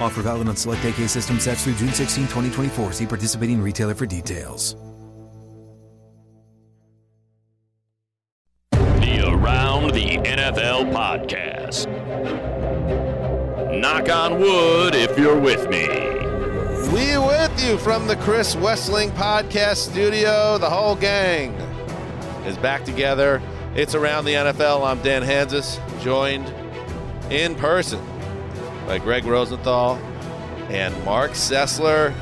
Offer valid on select AK system sets through June 16, 2024. See participating retailer for details. The Around the NFL podcast. Knock on wood if you're with me. We with you from the Chris Wesseling podcast studio. The whole gang is back together. It's around the NFL. I'm Dan Hanzus, joined in person by Gregg Rosenthal and Marc Sessler.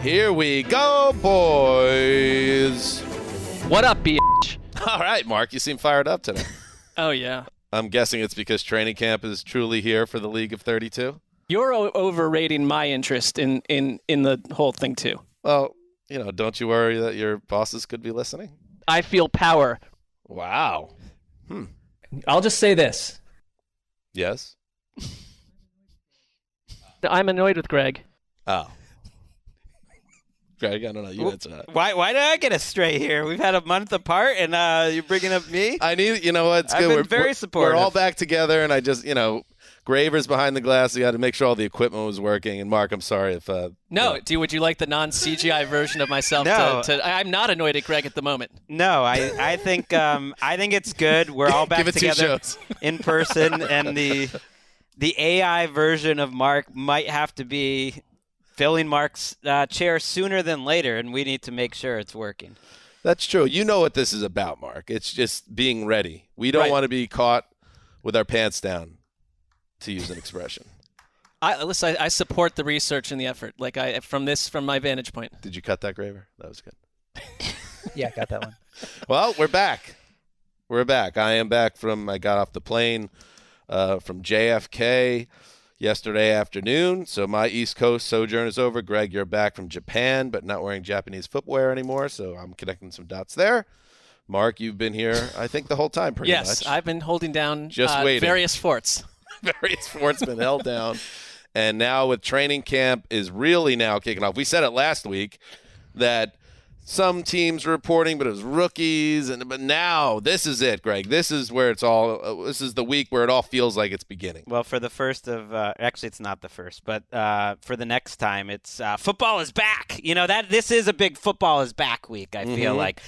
Here we go, boys. What up, bitch? All right, Marc, you seem fired up today. Oh yeah. I'm guessing it's because training camp is truly here for the League of 32. You're o- overrating my interest in in in the whole thing too. Well, you know, don't you worry that your bosses could be listening? I feel power. Wow. Hmm. I'll just say this. Yes. I'm annoyed with Gregg. Oh. Gregg, I don't know. You answer that. Why? Why did I get a stray here? We've had a month apart, and uh, you're bringing up me. I need, you know what? It's I've good. been we're, very we're- supportive. We're all back together, and I just, you know, Graver's behind the glass. We had to make sure all the equipment was working. And Marc, I'm sorry if. Uh, No, do would you like the non CGI version of myself? No. To, to, I'm not annoyed at Gregg at the moment. No, I, I think um, I think it's good. We're all back Give it two together shows. in person, and the the AI version of Marc might have to be filling Marc's uh, chair sooner than later, and we need to make sure it's working. That's true. You know what this is about, Marc. It's just being ready. We don't Right. want to be caught with our pants down, to use an expression. I listen. I, I support the research and the effort. Like I from this from my vantage point. Did you cut that, Graver? That was good. Yeah, got that one. Well, we're back. We're back. I am back from. I got off the plane uh, from JFK yesterday afternoon. So my East Coast sojourn is over. Gregg, you're back from Japan, but not wearing Japanese footwear anymore. So I'm connecting some dots there. Marc, you've been here, I think, the whole time, pretty yes, much. I've been holding down Just uh, waiting. various forts. various sports been held down. And now with training camp is really now kicking off. We said it last week that some teams reporting, but it was rookies, and but now this is it, Gregg. This is where it's all. Uh, this is the week where it all feels like it's beginning. Well, for the first of uh, actually, it's not the first, but uh, for the next time, it's uh, football is back. You know that this is a big football is back week. I feel Mhm. like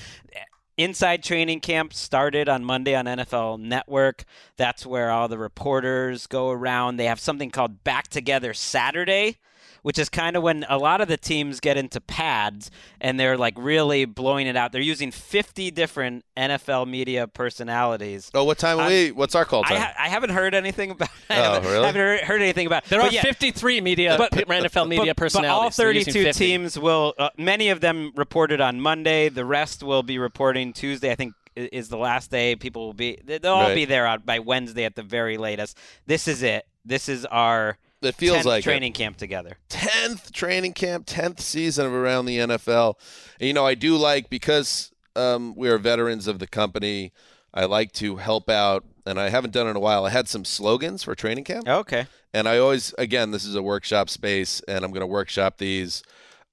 inside training camp started on Monday on NFL Network. That's where all the reporters go around. They have something called Back Together Saturday. Which is kind of when a lot of the teams get into pads and they're like really blowing it out. They're using 50 different NFL media personalities. Oh, what time are I'm- we? What's our call I, time? ha- I haven't heard anything about. I Oh, haven't, really? haven't heard, heard anything about. It. There but are yeah, 53 media but- NFL media but, but all 32 teams will. Uh, many of them reported on Monday. The rest will be reporting Tuesday. I think is the last day. People will be. They'll all Right. be there on, by Wednesday at the very latest. This is it. This is our. It feels 10th like it. training camp together. 10th training camp, 10th season of Around the NFL. And, you know, I do like, because um, we are veterans of the company, I like to help out, and I haven't done it in a while. I had some slogans for training camp. Okay. And I always, again, this is a workshop space, and I'm going to workshop these.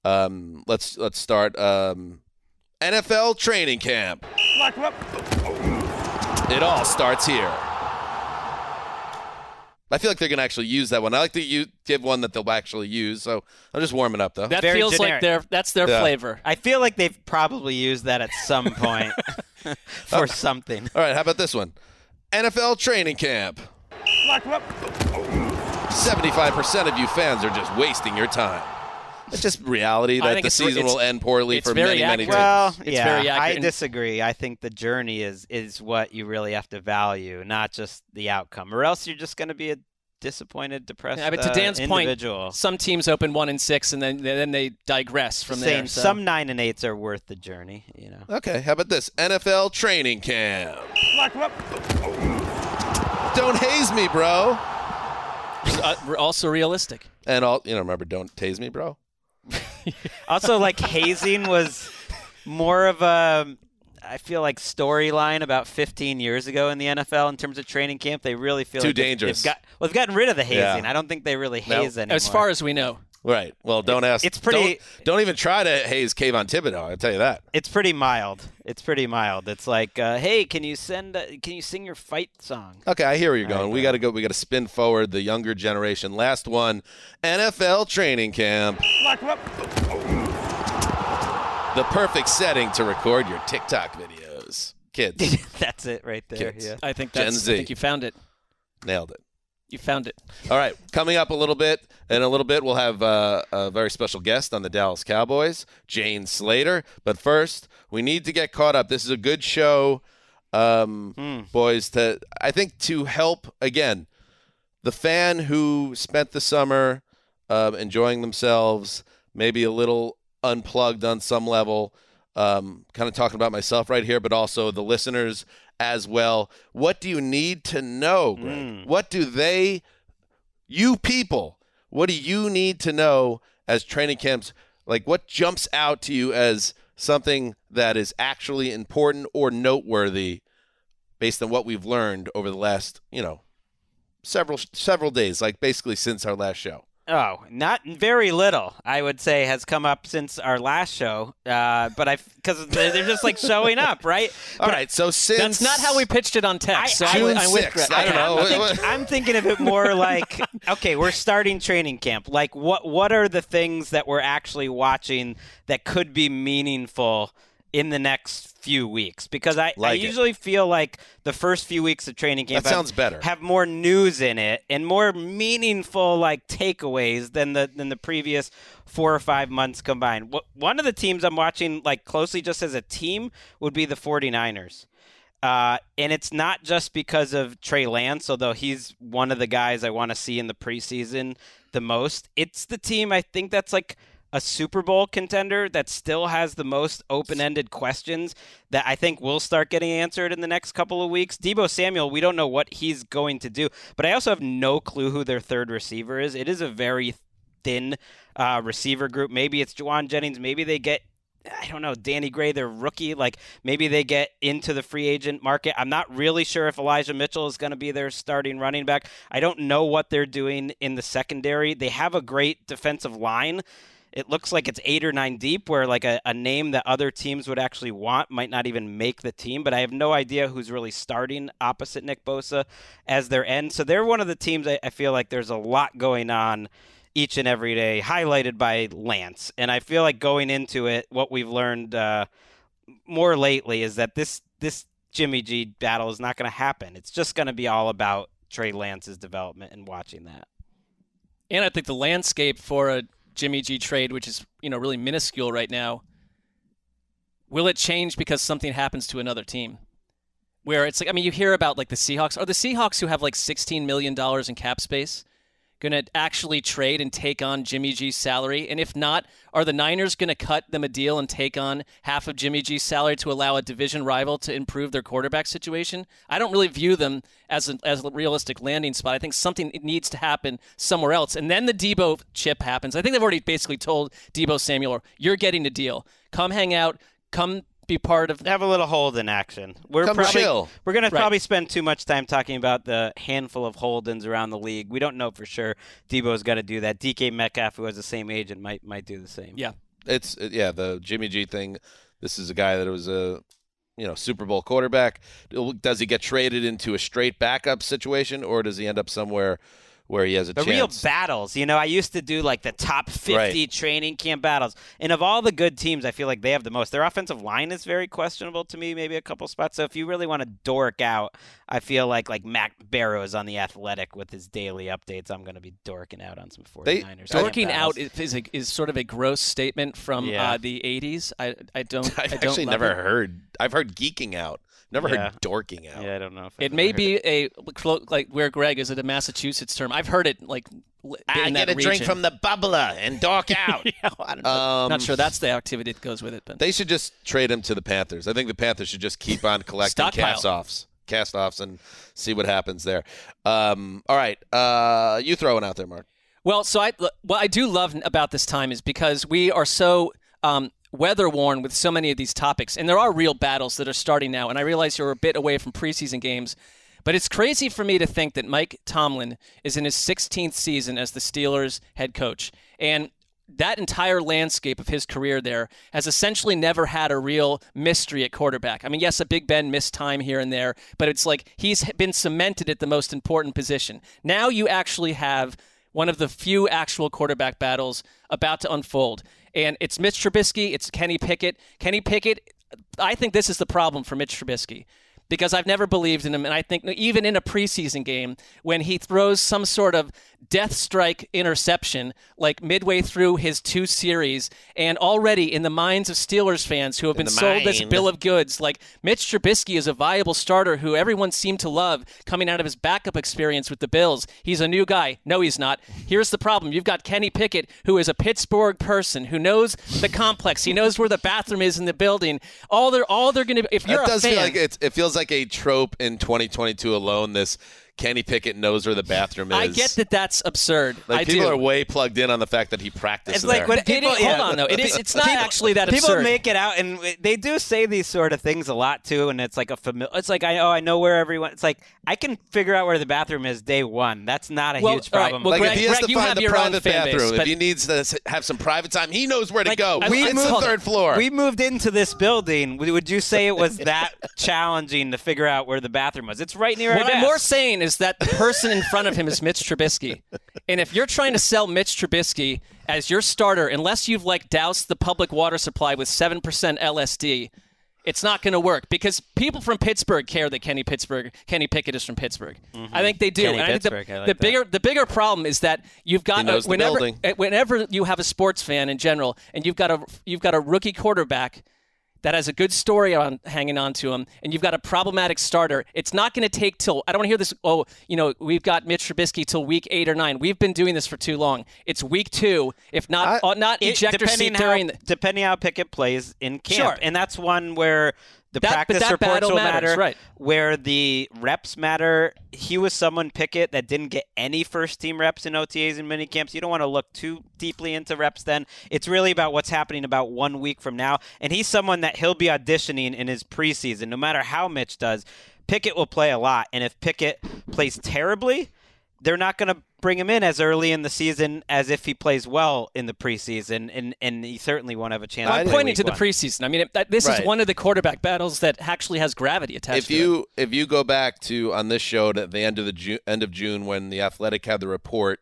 Um, let's let's start. Um, NFL training camp. It all starts here. I feel like they're going to actually use that one. I like to use, give one that they'll actually use, so I'm just warming up though. That Very feels generic. like their that's their Yeah. flavor. I feel like they've probably used that at some point for something. All right, how about this one? NFL training camp. 75% of you fans are just wasting your time. It's just reality that the season will end poorly for very many, many teams. Well, It's yeah, very I accurate and- disagree. I think the journey is is what you really have to value, not just the outcome, or else you're just going to be a disappointed, depressed Yeah, but to uh, Dan's individual. point, some teams open one and six, and then then they digress from Saying there. so- some nine and eights are worth the journey. You know. Okay, how about this? NFL training camp. Don't haze me, bro. uh, also realistic. And all you know, remember, don't tase me, bro. Also, like hazing was more of a, I feel like storyline about 15 years ago in the NFL in terms of training camp. They really feel Too like they've- dangerous. They've got, well, they've gotten rid of the hazing. Yeah. I don't think they really No. haze anymore. As far as we know, Right. Well, don't ask. it's pretty- Don't, don't even try to haze Kayvon Thibodeaux. I'll tell you that. it's pretty mild. It's pretty mild. It's like, uh, hey, can you send? Uh, can you sing your fight song? Okay, I hear where you're going. right, we got to go. We got to spin forward the younger generation. Last one, NFL training camp. The perfect setting to record your TikTok videos. Kids, That's it right there. Kids. Yeah. I think Gen that's. Z. I think you found it. nailed it. You found it. All right, coming up a little bit. In a little bit, we'll have uh, a very special guest on the Dallas Cowboys, Jane Slater. But first, we need to get caught up. This is a good show, um, Hmm. boys. To I think to help again the fan who spent the summer um, enjoying themselves, maybe a little unplugged on some level. Um, kind of talking about myself right here, but also the listeners as well. What do you need to know, Gregg? Mm. What do they, you people, what do you need to know as training camps? Like, what jumps out to you as something that is actually important or noteworthy based on what we've learned over the last, you know, several several days, like basically since our last show. Oh, not very little. I would say has come up since our last show. Uh, but I because they're they're just like showing up, right? All right, so since That's not how we pitched it on text. so I- I, June I'm with 6th, Gregg. I don't know. I'm, think- I'm thinking of it more like, okay, we're starting training camp. Like, what what are the things that we're actually watching that could be meaningful in the next few weeks? Because I, I Like it. usually feel like the first few weeks of training camp That sounds better. have more news in it and more meaningful like takeaways than the than the previous four or five months combined. One of the teams I'm watching like closely just as a team would be the 49ers. Uh, and it's not just because of Trey Lance, although he's one of the guys I want to see in the preseason the most. It's the team I think that's like a Super Bowl contender that still has the most open ended questions that I think will start getting answered in the next couple of weeks. Deebo Samuel, we don't know what he's going to do, but I also have no clue who their third receiver is. It is a very thin uh, receiver group. Maybe it's Jauan Jennings. Maybe they get I don't know, Danny Gray, their rookie. Like maybe they get into the free agent market. I'm not really sure if Elijah Mitchell is going to be their starting running back. I don't know what they're doing in the secondary. They have a great defensive line. It looks like it's eight or nine deep, where like a, a name that other teams would actually want might not even make the team. But I have no idea who's really starting opposite Nick Bosa as their end. So they're one of the teams I, I feel like there's a lot going on each and every day, highlighted by Lance. And I feel like going into it, what we've learned uh, more lately is that this this Jimmy G battle is not going to happen. It's just going to be all about Trey Lance's development and watching that. And I think the landscape for a Jimmy G trade, which is you know really minuscule right now, will it change because something happens to another team? Where it's like, I mean, you hear about like the Seahawks. Are the Seahawks who have like $16 million in cap space going to actually trade and take on Jimmy G's salary? And if not, are the Niners going to cut them a deal and take on half of Jimmy G's salary to allow a division rival to improve their quarterback situation? I don't really view them as a, as a realistic landing spot. I think something needs to happen somewhere else. And then the Deebo chip happens. I think they've already basically told Deebo Samuel, you're getting a deal. Come hang out. Come be part of Have a little hold in action. We're Come probably, chill. We're going to probably spend too much time talking about the handful of hold-ins around the league. We don't know for sure. Deebo's got to do that. DK Metcalf, who has the same agent, might might do the same. Yeah. It's yeah, the Jimmy G thing. This is a guy that was a you know Super Bowl quarterback. Does he get traded into a straight backup situation, or does he end up somewhere where he has a the chance? real battles. You know, I used to do like the top 50 Right. training camp battles. And of all the good teams, I feel like they have the most. Their offensive line is very questionable to me, maybe a couple spots. So if you really want to dork out, I feel like like Matt Barrows on the Athletic with his daily updates, I'm going to be dorking out on some 49ers. They- camp Dorking out battles. is, is, a, is sort of a gross statement from Yeah. uh, the 80s. I, I don't. I've I don't actually never it. heard. I've heard geeking out. Never Yeah. heard dorking out. Yeah, I don't know if I've It may heard be a like where Gregg is it a Massachusetts term? I've heard it like I get that a drink from the bubbler and dork out. yeah, well, I don't know. Um, Not sure that's the activity that goes with it, but They should just trade him to the Panthers. I think the Panthers should just keep on collecting Stockpile. cast offs, cast offs, and see what happens there. Um, all right, uh, you throw it out there, Marc. Well, so I what I do love about this time is because we are so um, weather worn with so many of these topics, and there are real battles that are starting now. And I realize you're a bit away from preseason games, but it's crazy for me to think that Mike Tomlin is in his 16th season as the Steelers head coach, and that entire landscape of his career there has essentially never had a real mystery at quarterback. I mean, yes, a Big Ben missed time here and there, but it's like he's been cemented at the most important position. Now you actually have one of the few actual quarterback battles about to unfold. And it's Mitch Trubisky, it's Kenny Pickett. Kenny Pickett, I think this is the problem for Mitch Trubisky because I've never believed in him. And I think even in a preseason game, when he throws some sort of death strike interception, like midway through his two series, and already in the minds of Steelers fans who have been sold this bill of goods, like Mitch Trubisky is a viable starter who everyone seemed to love coming out of his backup experience with the Bills. He's a new guy. No, he's not. Here's the problem you've got Kenny Pickett, who is a Pittsburgh person, who knows the complex, he knows where the bathroom is in the building. All they're, all they're going to, if you're a does fan, feel like it's, it feels like a trope in 2022 alone. This Kenny Pickett knows where the bathroom is. I get that that's absurd. Like I people do. are way plugged in on the fact that he practiced It's like there. when it- people, hold yeah. on, though. It is- it's not People- actually that People absurd. make it out, and they do say these sort of things a lot too. And it's like a familiar. It's like I oh I know where everyone. It's like I can figure out where the bathroom is day one. That's not a Well, huge all right, problem. well, like Gregg- if he has Gregg, to you find have the your own private fan base, bathroom, if but- he needs to have some private time, he knows where to Like, go. I- it's I- the third floor. we moved into this building. Would would you say it was that challenging to figure out where the bathroom was? It's right near our What I'm desk. more saying is that the person in front of him is Mitch Trubisky. And if you're trying to sell Mitch Trubisky as your starter, unless you've like doused the public water supply with 7% LSD, it's not going to work because people from Pittsburgh care that Kenny Pittsburgh, Kenny Pickett is from Pittsburgh. I think they do. Kenny And I think the, I like the bigger the bigger problem is that you've got the whenever uh, whenever you have a sports fan in general and you've got a you've got a rookie quarterback that has a good story on hanging on to him, and you've got a problematic starter, it's not going to take till I don't want to hear this. Oh, you know, we've got Mitch Trubisky till week eight or nine. We've been doing this for too long. It's week two, if not uh, not It- ejector seat depending during. how, the, depending how Pickett plays in camp, Sure. and that's one where the That- practice that reports will matters, matter, right. where the reps matter. He was someone Pickett that didn't get any first team reps in OTAs and mini camps. You don't want to look too deeply into reps. Then it's really about what's happening about one week from now, and he's someone that he'll be auditioning in his preseason, no matter how Mitch does. Pickett will play a lot, and if Pickett plays terribly, they're not going to bring him in as early in the season as if he plays well in the preseason, and and he certainly won't have a chance. I'm pointing week to the preseason. I mean, it, that, this Right. is one of the quarterback battles that actually has gravity attached if to it. you if you go back to on this show at the end of the Ju- end of June when the Athletic had the report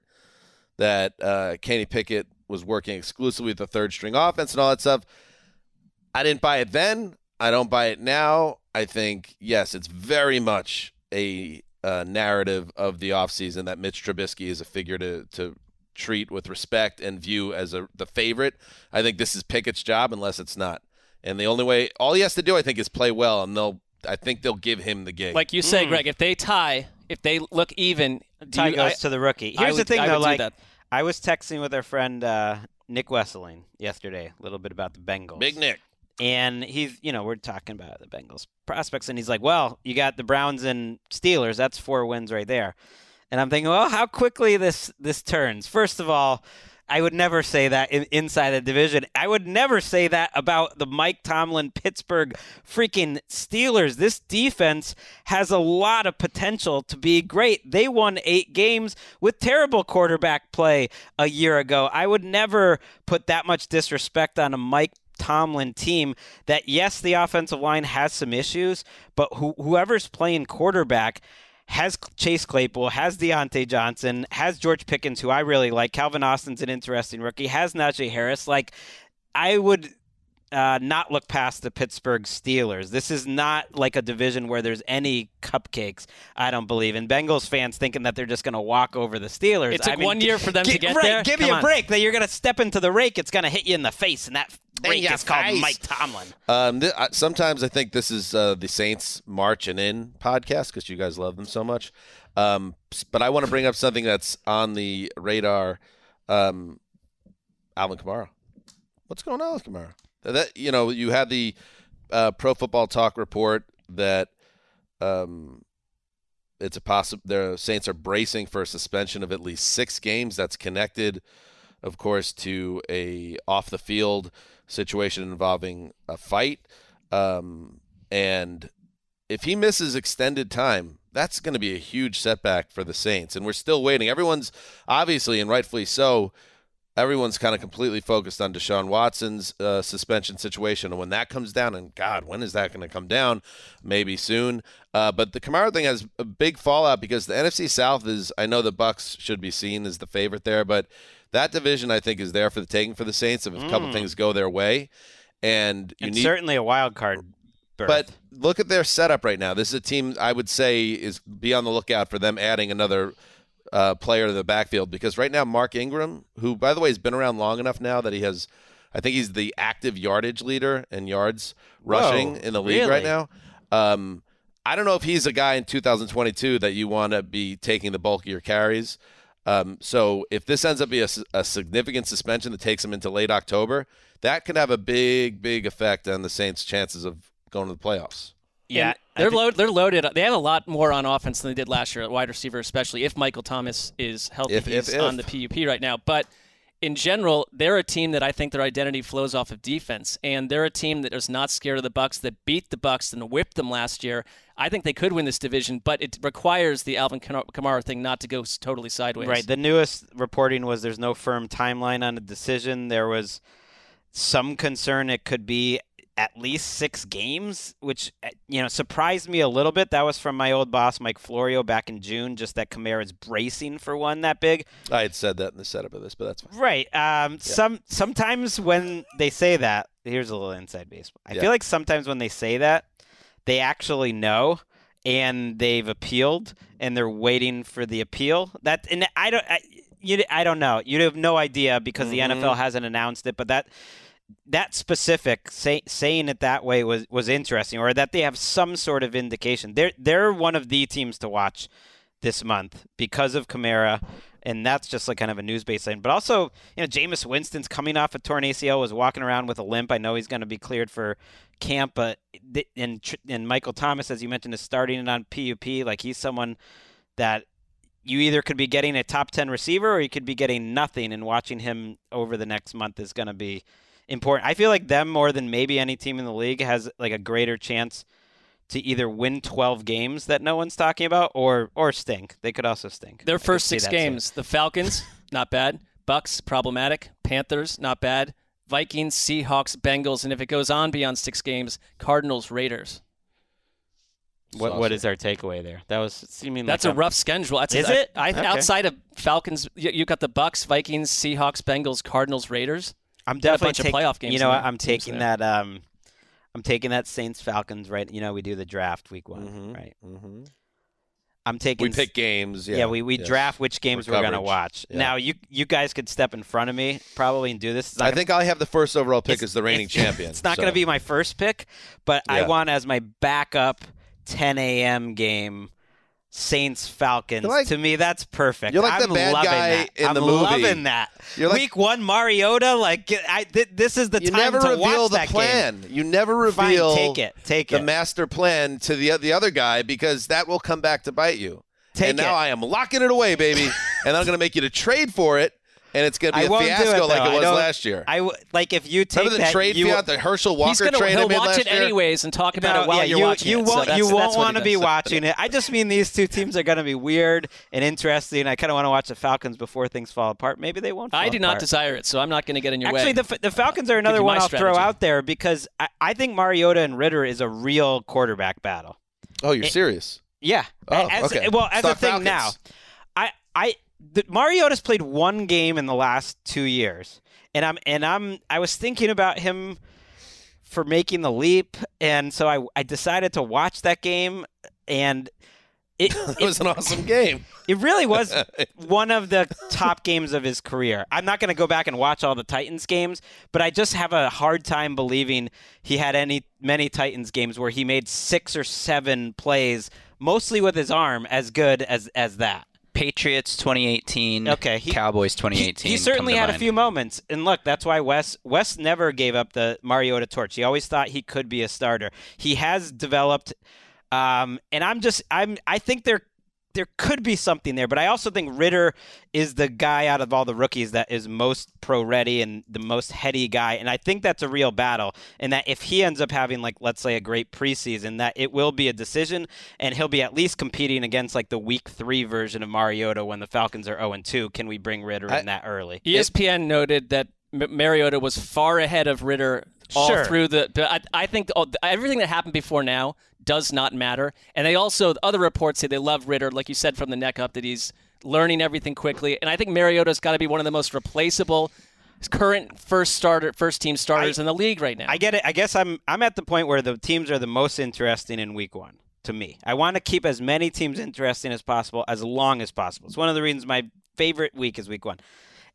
that uh, Kenny Pickett was working exclusively with the third string offense and all that stuff, I didn't buy it then. I don't buy it now. I think yes, it's very much a uh, narrative of the offseason that Mitch Trubisky is a figure to to treat with respect and view as a the favorite. I think this is Pickett's job unless it's not. And the only way all he has to do I think is play well and they'll I think they'll give him the gig. like you say, Gregg, if they tie, if they look even, do Tie you, goes I- to the rookie. Here's would- the thing, I though. Like. I was texting with our friend uh, Nick Wesseling yesterday, a little bit about the Bengals. Big Nick. And he's, you know, we're talking about the Bengals prospects, and he's like, "Well, you got the Browns and Steelers. That's four wins right there." And I'm thinking, well, how quickly this this turns. First of all, I would never say that in, inside the division. I would never say that about the Mike Tomlin Pittsburgh freaking Steelers. This defense has a lot of potential to be great. They won eight games with terrible quarterback play a year ago. I would never put that much disrespect on a Mike Tomlin team that yes, the offensive line has some issues, but who, whoever's playing quarterback has Chase Claypool, has Diontae Johnson, has George Pickens, who I really like. Calvin Austin's an interesting rookie. Has Najee Harris. Like, I would uh, not look past the Pittsburgh Steelers. This is not like a division where there's any cupcakes. I don't believe. And Bengals fans thinking that they're just going to walk over the Steelers. It took I mean, one year for them gi- to get right, there. Give Come me a break. That you're going to step into the rake. It's going to hit you in the face, and that rake your is called face. Mike Tomlin. Um, th- I- sometimes I think this is uh, the Saints marching in podcast because you guys love them so much. Um, but I want to bring up something that's on the radar. Um, Alvin Kamara. What's going on with Kamara? That you know, you had the uh, Pro Football Talk report that um, it's a possible. The Saints are bracing for a suspension of at least six games. That's connected, of course, to a off the field situation involving a fight. Um, and if he misses extended time, that's going to be a huge setback for the Saints. And we're still waiting. Everyone's obviously, and rightfully so, everyone's kind of completely focused on Deshaun Watson's uh, suspension situation. And when that comes down, and God, when is that going to come down? Maybe soon. Uh, but the Kamara thing has a big fallout because the NFC South is, I know the Bucs should be seen as the favorite there, but that division I think is there for the taking for the Saints if a couple things go their way. And you And need certainly a wild card. Berth. but look at their setup right now. This is a team I would say is be on the lookout for them adding another uh, player to the backfield because right now Mark Ingram, who by the way has been around long enough now that he has, I think he's the active yardage leader in yards rushing Whoa, in the league right now. Um, I don't know if he's a guy in 2022 that you want to be taking the bulk of your carries. Um, so if this ends up being a significant suspension that takes him into late October, that could have a big, big effect on the Saints' chances of going to the playoffs. Yeah, And they're load, they're loaded. They have a lot more on offense than they did last year at wide receiver, especially if Michael Thomas is healthy. If- if- He's if. on the PUP right now, but in general, they're a team that I think their identity flows off of defense, and they're a team that is not scared of the Bucs, that beat the Bucs and whipped them last year. I think they could win this division, but it requires the Alvin Kamara thing not to go totally sideways. Right. The newest reporting was there's no firm timeline on a decision. There was some concern it could be at least six games, which uh, you know surprised me a little bit. That was from my old boss Mike Florio back in June. Just that Kamara's bracing for one that big. I had said that in the setup of this, but that's fine. Right. Um, Some sometimes when they say that, here's a little inside baseball. I Yeah. feel like sometimes when they say that, they actually know and they've appealed and they're waiting for the appeal. That and I don't. I, you, I don't know. You have no idea because the Mhm. NFL hasn't announced it, but that that specific say, saying it that way was was interesting, or that they have some sort of indication. They're they're one of the teams to watch this month because of Kamara, and that's just like kind of a news baseline. But also, you know, Jameis Winston's coming off a torn ACL, was walking around with a limp. I know he's going to be cleared for camp, but and and Michael Thomas, as you mentioned, is starting it on PUP. Like he's someone that you either could be getting a top 10 receiver or you could be getting nothing and watching him over the next month is going to be important. I feel like them more than maybe any team in the league has like a greater chance to either win 12 games that no one's talking about or or stink. They could also stink. Their first six that, too. games: the Falcons, not bad. Bucs, problematic. Panthers, not bad. Vikings, Seahawks, Bengals, and if it goes on beyond six games, Cardinals, Raiders. What, Saucy. what is our takeaway there? That was seeming That's like a rough schedule. That's Is I- it? I, Okay. outside of Falcons, you, you got the Bucs, Vikings, Seahawks, Bengals, Cardinals, Raiders. I'm definitely taking of playoff games You know, there, I'm taking that. Um, I'm taking that Saints Falcons. Right. You know, we do the draft week one. Mhm. Right. Mm-hmm. I'm taking. We pick games. Yeah, Yeah, we, we yes. draft which games For we're gonna watch. Yeah. Now you you guys could step in front of me probably and do this. I gonna- think I have the first overall pick as the reigning it's- champion. It's not so- going to be my first pick, but I want as my backup 10 a.m. game. Saints Falcons. Like- to me, that's perfect. you're like the I'm bad loving guy that. in I'm the movie. loving that. You're like- Week one, Mariota. Like, I, th- this is the You time never to reveal watch the that plan. game. You never reveal. Fine, take it. Take the it. master plan to the the other guy because that will come back to bite you. Take and now. I am locking it away, baby, and I'm going to make you to trade for it. And it's going to be I a fiasco it, like it was last year. I w- like if you take Remember the that, trade you, fiat, the Herschel Walker He's gonna trade I he'll made watch last it year? anyways and talk about No, it while yeah, you're you, watching you it. So won't that's- you won't want to be watching it. I just mean these two teams are going to be weird and interesting. I kind of want to watch the Falcons before things fall apart. Maybe they won't. Fall I do not desire it, so I'm not going to get in your Actually, way. Actually, the, the Falcons are another one I'll throw out there because I, I think Mariota and Ridder is a real quarterback battle. Oh, you're serious? Yeah. Oh, as, okay. Well, as Stock a thing Falcons. now, I I the, Mariota's played one game in the last two years, and I'm and I'm I was thinking about him for making the leap, and so I I decided to watch that game, and it It it, was an awesome game. it really was one of the top games of his career. I'm not going to go back and watch all the Titans games, but I just have a hard time believing he had any many Titans games where he made six or seven plays, mostly with his arm, as good as as that. Patriots 2018. Okay, he- Cowboys 2018. he come certainly had a few moments, and look, that's why Wes Wes never gave up the Mariota torch. He always thought he could be a starter. He has developed, um, and I'm just I'm I think there there could be something there, but I also think Ridder is the guy out of all the rookies that is most pro ready and the most heady guy, and I think that's a real battle. And that if he ends up having like let's say a great preseason, that it will be a decision, and he'll be at least competing against like the week three version of Mariota when the Falcons are 0 2. Can we bring Ridder I- in that early? ESPN noted that M- Mariota was far ahead of Ridder all Sure. through the. I, I think all, everything that happened before now does not matter. And they also other reports say they love Ridder, like you said from the neck up, that he's learning everything quickly. And I think Mariota's got to be one of the most replaceable current first starter, first team starters I- in the league right now. I get it. I guess I'm I'm at the point where the teams are the most interesting in week one to me. I want to keep as many teams interesting as possible as long as possible. It's one of the reasons my favorite week is week one.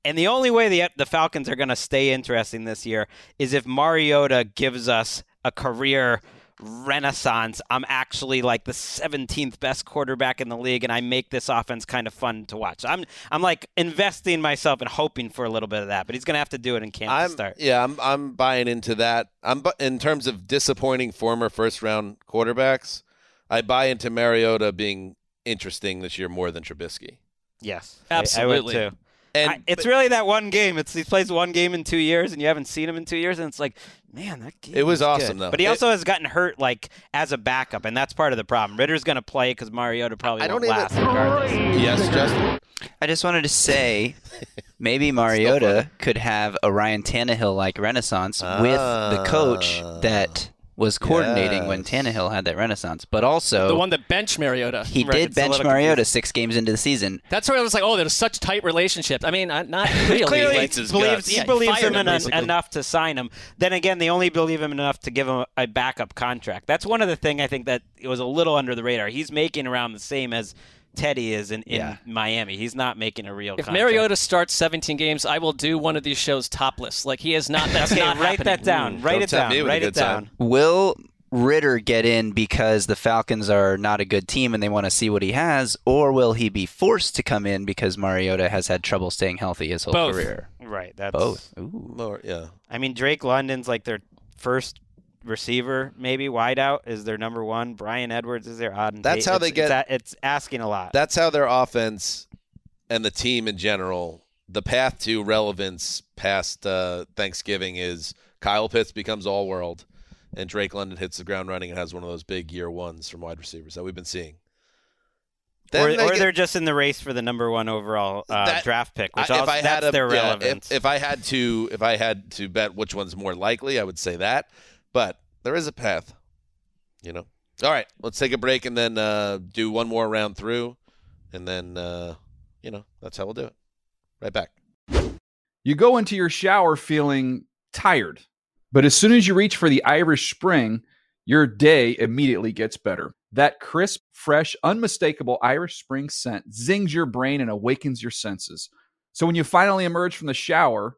And the only way the the Falcons are going to stay interesting this year is if Mariota gives us a career renaissance. I'm actually like the 17th best quarterback in the league, and I make this offense kind of fun to watch. I'm I'm like investing myself and hoping for a little bit of that, but he's going to have to do it in camp I'm to start. yeah, I'm I'm buying into that. I'm bu- in terms of disappointing former first round quarterbacks. I buy into Mariota being interesting this year more than Trubisky. Yes, Absolutely. I, I would too. And I, it's really that one game. It's he plays one game in two years, and you haven't seen him in two years, and it's like, man, that game. It was good. awesome, though. But he It- also has gotten hurt like as a backup, and that's part of the problem. Ridder's going to play because Mariota probably I don't won't even- last regardless. yes, Justin. I just wanted to say maybe. Mariota could have a Ryan Tannehill like renaissance with the coach Ah. that was coordinating when Yes. Tannehill had that renaissance. But also, the one that bench Mariota. he Right, did bench Mariota six games into the season. That's where I was like, oh, there's such tight relationships. I mean, not really. Clearly, like, he believes, guts. he Yeah, believes fired him, him, en- enough to sign him. Then again, they only believe him enough to give him a backup contract. That's one of the thing I think that it was a little under the radar. He's making around the same as Teddy is in, in Yeah. Miami. He's not making a real. If contract. Mariota starts 17 games, I will do one of these shows topless. Like he is not. That's okay, not write happening. that down. Write Don't it down. me with a Write it good sign. down. Will Ridder get in because the Falcons are not a good team and they want to see what he has, or will he be forced to come in because Mariota has had trouble staying healthy his whole Both. career? Right. That's Both. Ooh. More, yeah. I mean, Drake London's like their first receiver, maybe wideout is their number one. Bryan Edwards is their odd. And That's how it's- they get- It's, a- it's asking a lot. That's how their offense and the team in general, the path to relevance past uh, Thanksgiving is Kyle Pitts becomes all world, and Drake London hits the ground running and has one of those big year ones from wide receivers that we've been seeing. Then or they or get- they're just in the race for the number one overall uh, That- draft pick, which I- also, that's their yeah, relevance. if, if I had to, if I had to bet which one's more likely, I would say that. But there is a path, you know. All right, let's take a break and then uh, do one more round through, and then uh, you know that's how we'll do it. Right back. You go into your shower feeling tired, but as soon as you reach for the Irish Spring, your day immediately gets better. That crisp, fresh, unmistakable Irish Spring scent zings your brain and awakens your senses. So when you finally emerge from the shower,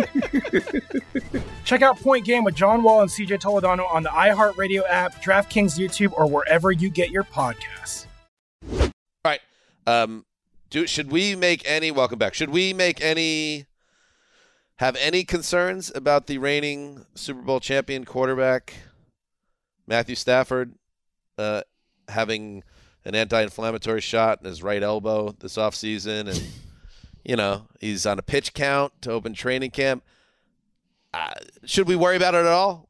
Check out Point Game with John Wall and CJ Toledano on the iHeartRadio app, DraftKings YouTube, or wherever you get your podcasts. All right. Um, do should we make any? Welcome back. Should we make any? Have any concerns about the reigning Super Bowl champion quarterback Matthew Stafford uh, having an anti-inflammatory shot in his right elbow this offseason and you know he's on a pitch count to open training camp uh, should we worry about it at all?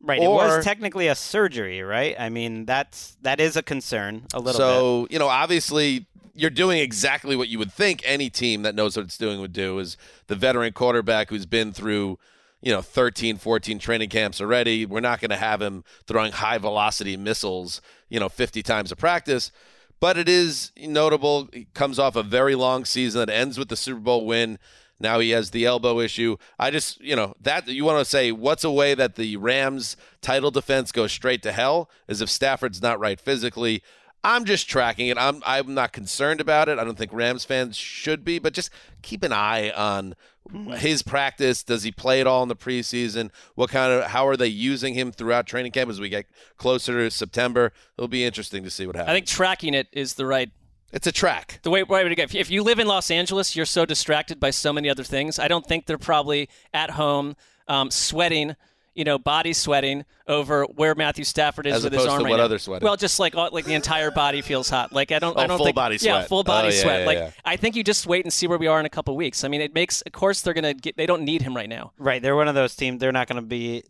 Right. Or, it was technically a surgery, right? I mean, that's that is a concern a little bit. so, bit. you know, obviously you're doing exactly what you would think any team that knows what it's doing would do is the veteran quarterback who's been through, you know, 13, 14 training camps already. We're not going to have him throwing high velocity missiles, you know, 50 times a practice. But it is notable. He comes off a very long season that ends with the Super Bowl win. Now he has the elbow issue. I just, you know, that you want to say what's a way that the Rams title defense goes straight to hell is if Stafford's not right physically. I'm just tracking it. I'm I'm not concerned about it. I don't think Rams fans should be, but just keep an eye on mm-hmm. his practice. Does he play at all in the preseason? What kind of how are they using him throughout training camp as we get closer to September? It'll be interesting to see what happens. I think tracking it is the right it's a track. The way, way to go. If you live in Los Angeles, you're so distracted by so many other things. I don't think they're probably at home um, sweating, you know, body sweating over where Matthew Stafford is As with his arm to right what now. other sweating? Well, just like all, like the entire body feels hot. Like I don't, Oh, I don't full think body Yeah, sweat. full body Oh, yeah, sweat. yeah, like yeah. I think you just wait and see where we are in a couple weeks. I mean, it makes. Of course, they're gonna get. They don't need him right now. Right. They're one of those teams. They're not going to be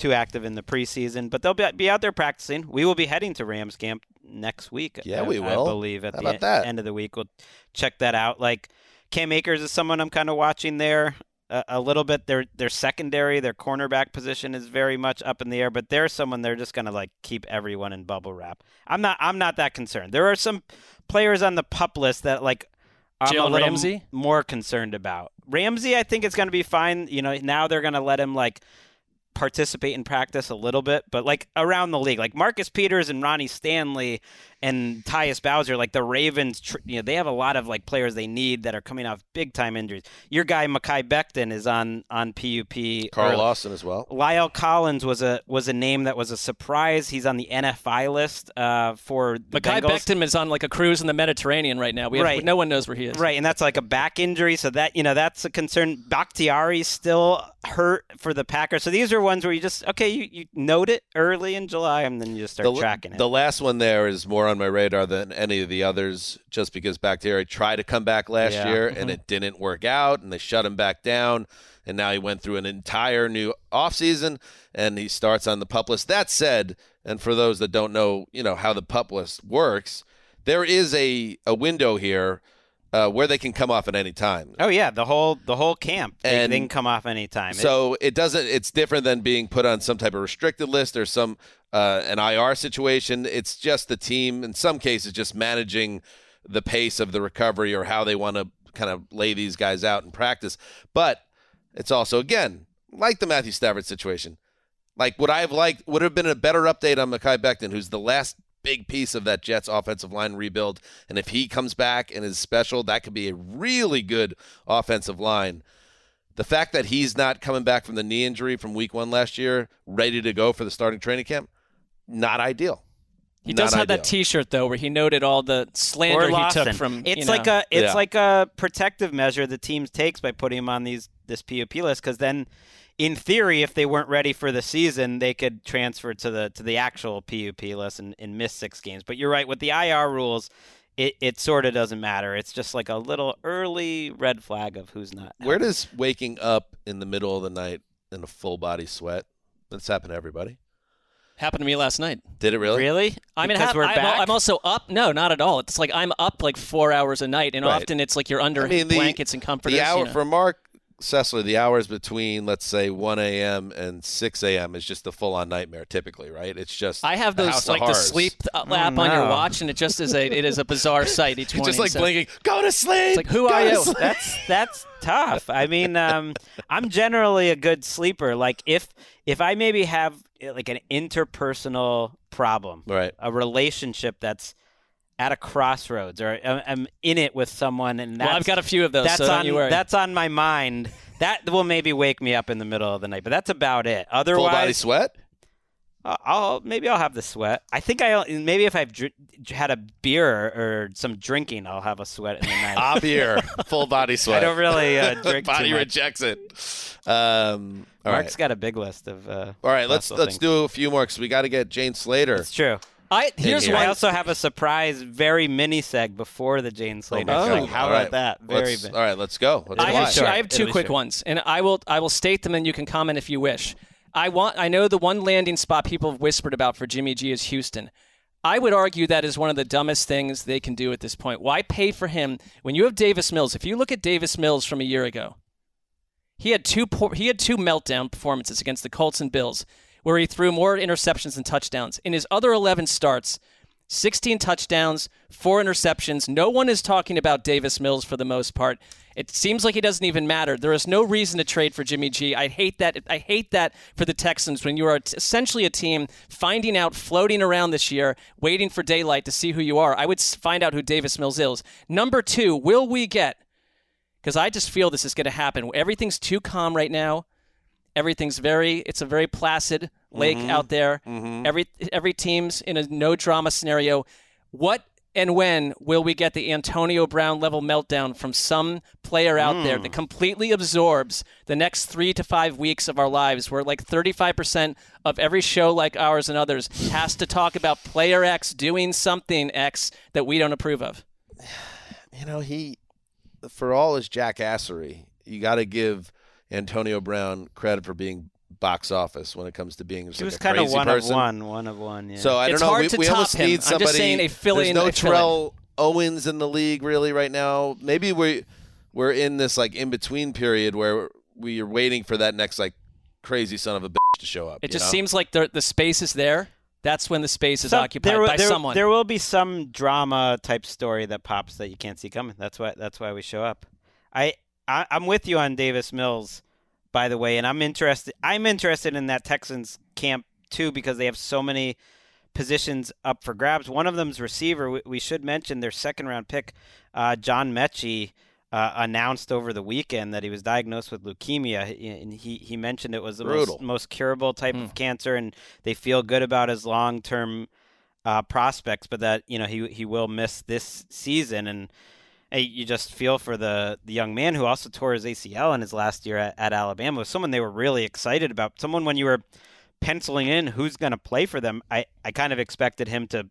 too active in the preseason, but they'll be, be out there practicing. We will be heading to Rams camp next week. Yeah, I, we I believe at How the about that? end of the week. We'll check that out. Like Cam Akers is someone I'm kind of watching there a, a little bit. Their their secondary, their cornerback position is very much up in the air, but they're someone they're just going to like keep everyone in bubble wrap. I'm not I'm not that concerned. There are some players on the pup list that like I'm a little Ramsey? m- more concerned about. Ramsey, I think it's going to be fine. You know, now they're going to let him like participate in practice a little bit, but like around the league, like Marcus Peters and Ronnie Stanley and Tyus Bowser, like the Ravens, tr- you know, they have a lot of like players they need that are coming off big time injuries. Your guy Mekhi Becton is on on PUP. Carl early. Lawson as well. Lyle Collins was a was a name that was a surprise. He's on the NFI list uh, for the Mekhi Bengals. Becton is on like a cruise in the Mediterranean right now. We have, Right. No one knows where he is. Right, and that's like a back injury, so that you know that's a concern. Bakhtiari's still hurt for the Packers, so these are ones where you just okay, you, you note it early in July, and then you just start the, tracking it. The last one there is more on my radar than any of the others, just because Bakhtiari tried to come back last Yeah. year and mm-hmm. it didn't work out, and they shut him back down. And now he went through an entire new offseason and he starts on the pup list. That said, and for those that don't know, you know, how the pup list works, there is a, a window here uh, where they can come off at any time. oh yeah, the whole the whole camp they, And they can come off anytime. It- So it doesn't. It's different than being put on some type of restricted list or some uh, an IR situation. It's just the team, in some cases, just managing the pace of the recovery or how they want to kind of lay these guys out in practice. But it's also again like the Matthew Stafford situation. Like would I have liked would have been a better update on Mekhi Becton, who's the last big piece of that Jets offensive line rebuild. And if he comes back and is special, that could be a really good offensive line. The fact that he's not coming back from the knee injury from week one last year, ready to go for the starting training camp, not ideal. He Not does have ideal. that T-shirt though, where he noted all the slander he took from. It's you like know- a it's Yeah. like a protective measure the team takes by putting him on these this PUP list because then, in theory, if they weren't ready for the season, they could transfer to the to the actual PUP list and, and miss six games. But you're right with the IR rules. It, it sort of doesn't matter. It's just like a little early red flag of who's not. Where does waking up in the middle of the night in a full body sweat? That's happened to everybody. happened to me last night. Did it really? Really? I mean, Because hap- we're I'm, back? I'm also up. No, not at all. It's like I'm up like four hours a night, and Right. often it's like you're under I mean, the- blankets and comforters. The hour you know. for Marc Sessler, the hours between let's say 1 a.m. and 6 a.m. is just a full-on nightmare. Typically, right? It's just I have those like the horrors. sleep uh, app on your watch, and it just is a it is a bizarre sight each It's morning. just like so- blinking. Go to sleep. It's like who Go are you? sleep." that's that's tough. I mean, um, I'm generally a good sleeper. Like if if I maybe have like an interpersonal problem, Right. a relationship that's at a crossroads, or I'm- I'm in it with someone, and that's, well, I've got a few of those, that's so on you worry. that's on my mind. That will maybe wake me up in the middle of the night, but that's about it. Otherwise, Full body sweat. I'll- I'll maybe I'll have the sweat. I think I maybe if I've dr- had a beer or some drinking, I'll have a sweat in the night. Ah, beer. Full body sweat. I don't really uh, drink Body too much. rejects it. Um, all Marc's right. got a big list of. Uh, All right. Let's let's things. do a few more because we got to get Jane Slater. It's true. I here's here. I also have a surprise, very mini seg before the Jane Slater. Oh, thing. How about right. that? Very Let's- All right. Let's go. Let's I have, two. I have two It'll quick short. ones, and I will I will state them, and you can comment if you wish. I want I know the one landing spot people have whispered about for Jimmy G is Houston. I would argue that is one of the dumbest things they can do at this point. Why pay for him when you have Davis Mills? If you look at Davis Mills from a year ago, he had two poor, he had two meltdown performances against the Colts and Bills, where he threw more interceptions than touchdowns. In his other 11 starts, 16 touchdowns, four interceptions. No one is talking about Davis Mills for the most part. It seems like he doesn't even matter. There is no reason to trade for Jimmy G. I hate that. I hate that for the Texans when you are essentially a team finding out, floating around this year, waiting for daylight to see who you are. I would find out who Davis Mills is. Number two, will we get? Because I just feel this is going to happen. Everything's too calm right now. Everything's very. It's a very placid lake mm-hmm. out there. Mm-hmm. Every every team's in a no drama scenario. What and when will we get the Antonio Brown level meltdown from some player out there mm. that completely absorbs the next three to five weeks of our lives, where like 35% of every show like ours and others has to talk about player X doing something X that we don't approve of? you know, he, for all his jackassery, you got to give Antonio Brown credit for being box office when it comes to being just He like was a kind of one person. of one, one of one. Yeah. So I It's don't know. hard we to we top almost him. I'm just saying a fill-in- There's no a fill-in. Terrell Owens in the league really right now. Maybe we we're in this like in between period where we are waiting for that next like crazy son of a bitch to show up. It just know? seems like the the space is there. That's when the space is Some- occupied there, by there- someone. There will be some drama type story that pops that you can't see coming. That's why. That's why we show up. I, I I'm with you on Davis Mills, by the way, and I'm interested. I'm interested in that Texans camp too because they have so many positions up for grabs. One of them's receiver. We, we should mention their second round pick, uh, John Metchie. Uh, announced over the weekend that he was diagnosed with leukemia, and he, he mentioned it was the most, most curable type of cancer, and they feel good about his long term uh, prospects, but that you know he he will miss this season, and hey, you just feel for the the young man who also tore his ACL in his last year at, at Alabama. Someone they were really excited about. Someone when you were penciling in who's going to play for them, I I kind of expected him to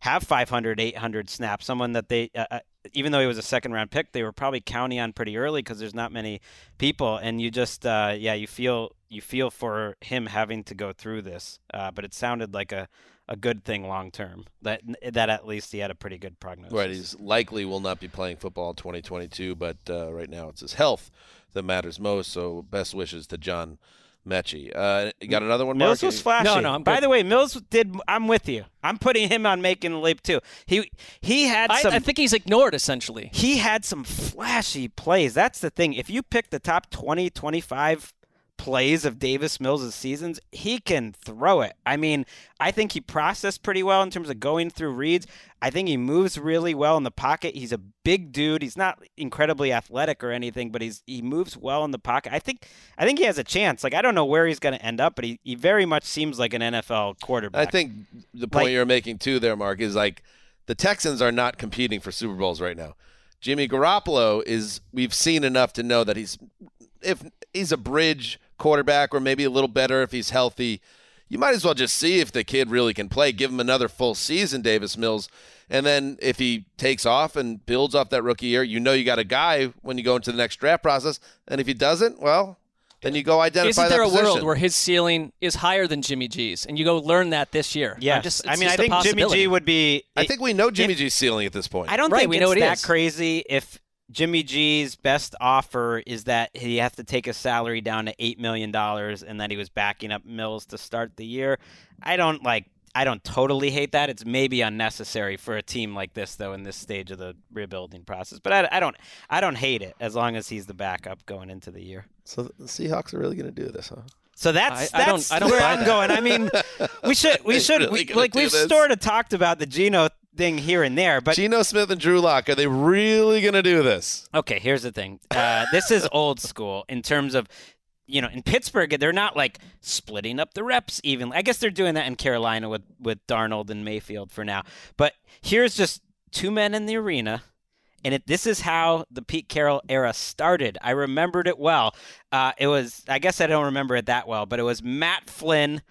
have 500, 800 snaps. Someone that they, uh, uh, even though he was a second round pick, they were probably counting on pretty early because there's not many people, and you just, uh, yeah, you feel you feel for him having to go through this. Uh, but it sounded like a, a good thing long term. That that at least he had a pretty good prognosis. Right, he's likely will not be playing football in 2022, but uh, right now it's his health that matters most. So best wishes to John Metchie. Uh, you got another one, Mills Marc? was flashy. No, no, I'm By good. the way, Mills did. I'm with you. I'm putting him on making the leap too. He he had I, some. I think he's ignored essentially. he had some flashy plays. That's the thing. If you pick the top 20, 25 plays of Davis Mills' seasons, he can throw it. I mean, I think he processed pretty well in terms of going through reads. I think he moves really well in the pocket. He's a big dude. He's not incredibly athletic or anything, but he's he moves well in the pocket. I think I think he has a chance. Like I don't know where he's going to end up, but he, he very much seems like an NFL quarterback. I think the point Like- you're making too there, Marc, is like the Texans are not competing for Super Bowls right now. Jimmy Garoppolo is we've seen enough to know that he's if he's a bridge quarterback or maybe a little better if he's healthy. You might as well just see if the kid really can play. Give him another full season, Davis Mills. And then if he takes off and builds off that rookie year, you know you got a guy when you go into the next draft process. And if he doesn't, well, then you go identify Isn't that there a position. world where his ceiling is higher than Jimmy G's, and you go learn that this year? Yeah, I'm just, I mean, just I a think Jimmy G would be. I think we know Jimmy G's ceiling at this point. I don't Right, think we it's know it that is. crazy if Jimmy G's best offer is that he has to take his salary down to eight million dollars and that he was backing up Mills to start the year. I don't like I don't totally hate that. It's maybe unnecessary for a team like this though in this stage of the rebuilding process. But I, I don't I don't hate it as long as he's the backup going into the year. So the Seahawks are really going to do this, huh? So that's I- I don't- that's I don't where I'm that. going. I mean, we should we should really we, like we've this? sort of talked about the Geno thing here and there, but Geno Smith and Drew Lock, are they really going to do this? Okay, here's the thing. Uh, this is old school in terms of, you know, in Pittsburgh, they're not like splitting up the reps even. I guess they're doing that in Carolina with, with Darnold and Mayfield for now. But here's just two men in the arena. And it, this is how the Pete Carroll era started. I remembered it well. Uh, it was, I guess I don't remember it that well, but it was Matt Flynn.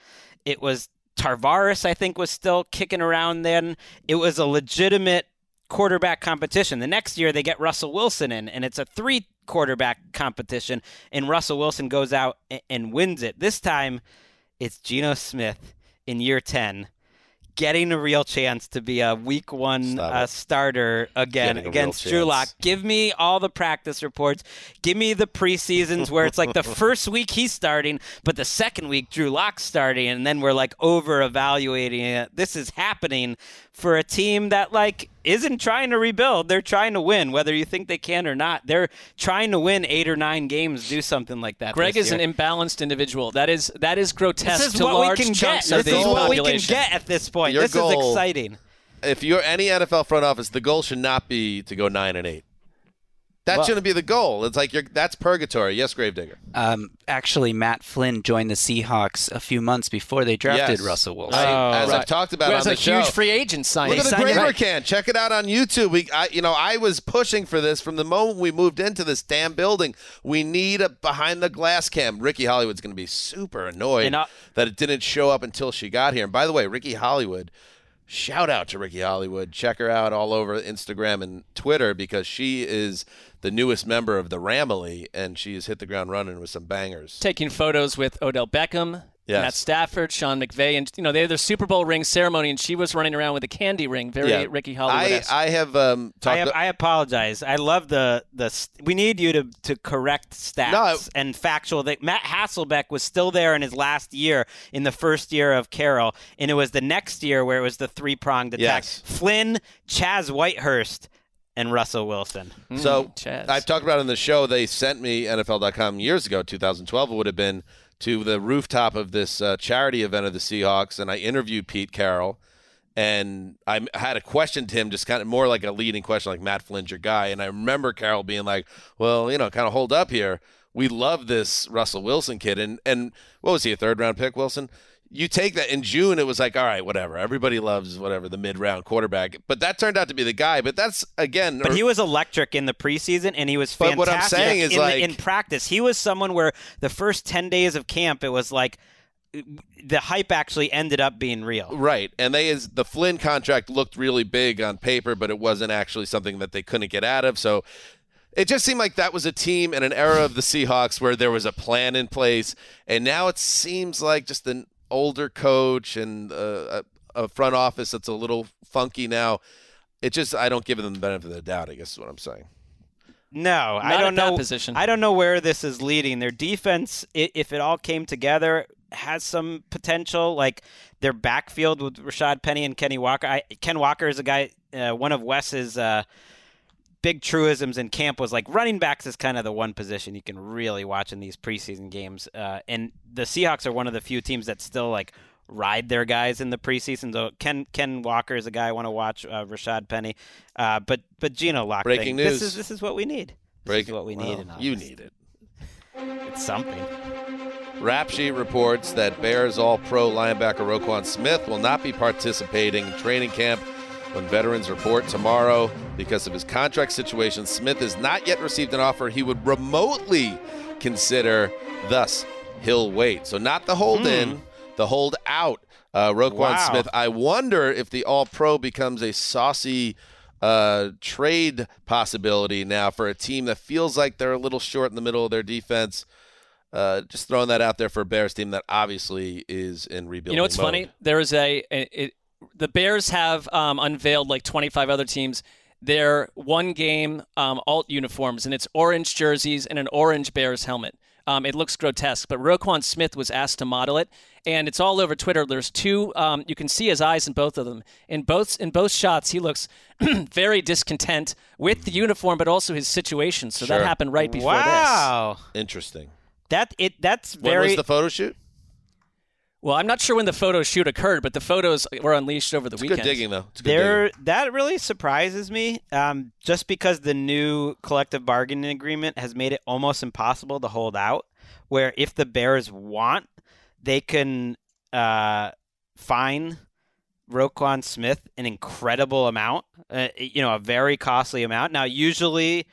It was Tarvaris, I think, was still kicking around then. It was a legitimate quarterback competition. The next year, they get Russell Wilson in, and it's a three quarterback competition, and Russell Wilson goes out and wins it. This time, it's Geno Smith in year 10 getting a real chance to be a week one uh, starter again Getting a real against Drew. Lock. Give me all the practice reports. Give me the preseasons where it's like the first week he's starting, but the second week Drew Lock's starting, and then we're like over evaluating it. This is happening for a team that like isn't trying to rebuild. They're trying to win, whether you think they can or not. They're trying to win eight or nine games, do something like that. Gregg this is year. an imbalanced individual. That is that is grotesque This is to what large we can get. of This the is what we can get at this point. Your this goal- is exciting. If you're any NFL front office, the goal should not be to go nine and eight. That Well- shouldn't be the goal. It's like you're that's purgatory. Yes, Gravedigger. Um, actually, Matt Flynn joined the Seahawks a few months before they drafted Yes. Russell Wilson. I- as right. I've talked about Who on has the a show. huge free agent signing. Look at the Signed Graver right. can. Check it out on YouTube. We, I, you know, I was pushing for this from the moment we moved into this damn building. We need a behind the glass cam. Ricky Hollywood's going to be super annoyed I- that it didn't show up until she got here. And by the way, Ricky Hollywood, shout out to Ricky Hollywood. Check her out all over Instagram and Twitter because she is the newest member of the Ramily, and she has hit the ground running with some bangers. taking photos with Odell Beckham, Yes. Matt Stafford, Sean McVay, and you know they had their Super Bowl ring ceremony, and she was running around with a candy ring, very Yeah. Ricky Hollywood. I, I have um, talked. I, have, I apologize. I love the the. st- We need you to to correct stats No, I- and factual. That Matt Hasselbeck was still there in his last year, in the first year of Carroll, and it was the next year where it was the three pronged attack. Yes. Flynn, Chaz Whitehurst, and Russell Wilson. So Chaz. I've talked about it in the show. They sent me NFL.com years ago, 2012. It would have been to the rooftop of this uh, charity event of the Seahawks, and I interviewed Pete Carroll. And I had a question to him, just kind of more like a leading question, like Matt Flynn's your guy. And I remember Carroll being like, "Well, you know, kind of hold up here. We love this Russell Wilson kid." And and what was he a third round pick, Wilson? You take that in June, it was like, all right, whatever. Everybody loves whatever the mid round quarterback, but that turned out to be the guy. But that's again, But he er, was electric in the preseason, and he was But fantastic what I'm saying is, in, like- in practice. He was someone where the first ten days of camp, it was like the hype actually ended up being real. Right. And they is the Flynn contract looked really big on paper, but it wasn't actually something that they couldn't get out of. So it just seemed like that was a team in an era of the Seahawks where there was a plan in place. And now it seems like just an older coach and uh, a, a front office that's a little funky now. It just I don't give them the benefit of the doubt, I guess is what I'm saying. No, I don't know. position. I don't know where this is leading. Their defense, if it all came together, has some potential. Like their backfield with Rashad Penny and Kenny Walker. I, Ken Walker is a guy, uh, one of Wes's uh, big truisms in camp was like running backs is kind of the one position you can really watch in these preseason games. Uh, and the Seahawks are one of the few teams that still like ride their guys in the preseason. So Ken Ken Walker is a guy I want to watch. Uh, Rashad Penny, uh, but but Geno Lock. Breaking thing, news. This is this is what we need. This Break is what we need. well, in you need it. It's something. Rap Sheet reports that Bears All Pro linebacker Roquan Smith will not be participating in training camp when veterans report tomorrow because of his contract situation. Smith has not yet received an offer he would remotely consider, thus, he'll wait. So, not the hold in, the hold out. Uh, Roquan Wow. Smith. I wonder if the All Pro becomes a saucy uh, trade possibility now for a team that feels like they're a little short in the middle of their defense. Uh, just throwing that out there for a Bears team that obviously is in rebuilding. You know what's mode. funny? There is a, a- it, the Bears have um, unveiled like 25 other teams their one game um, alt uniforms, and it's orange jerseys and an orange Bears helmet. Um, it looks grotesque, but Roquan Smith was asked to model it, and it's all over Twitter. There's two. Um, you can see his eyes in both of them. In both in both shots, he looks very discontent with the uniform, but also his situation. So that happened right before this. Wow. Interesting. That it that's When very was the photo shoot? Well, I'm not sure when the photo shoot occurred, but the photos were unleashed over the It's weekend. good digging though. It's good there that really surprises me um, just because the new collective bargaining agreement has made it almost impossible to hold out where if the bears want they can uh, fine Roquan Smith an incredible amount uh, you know a very costly amount now usually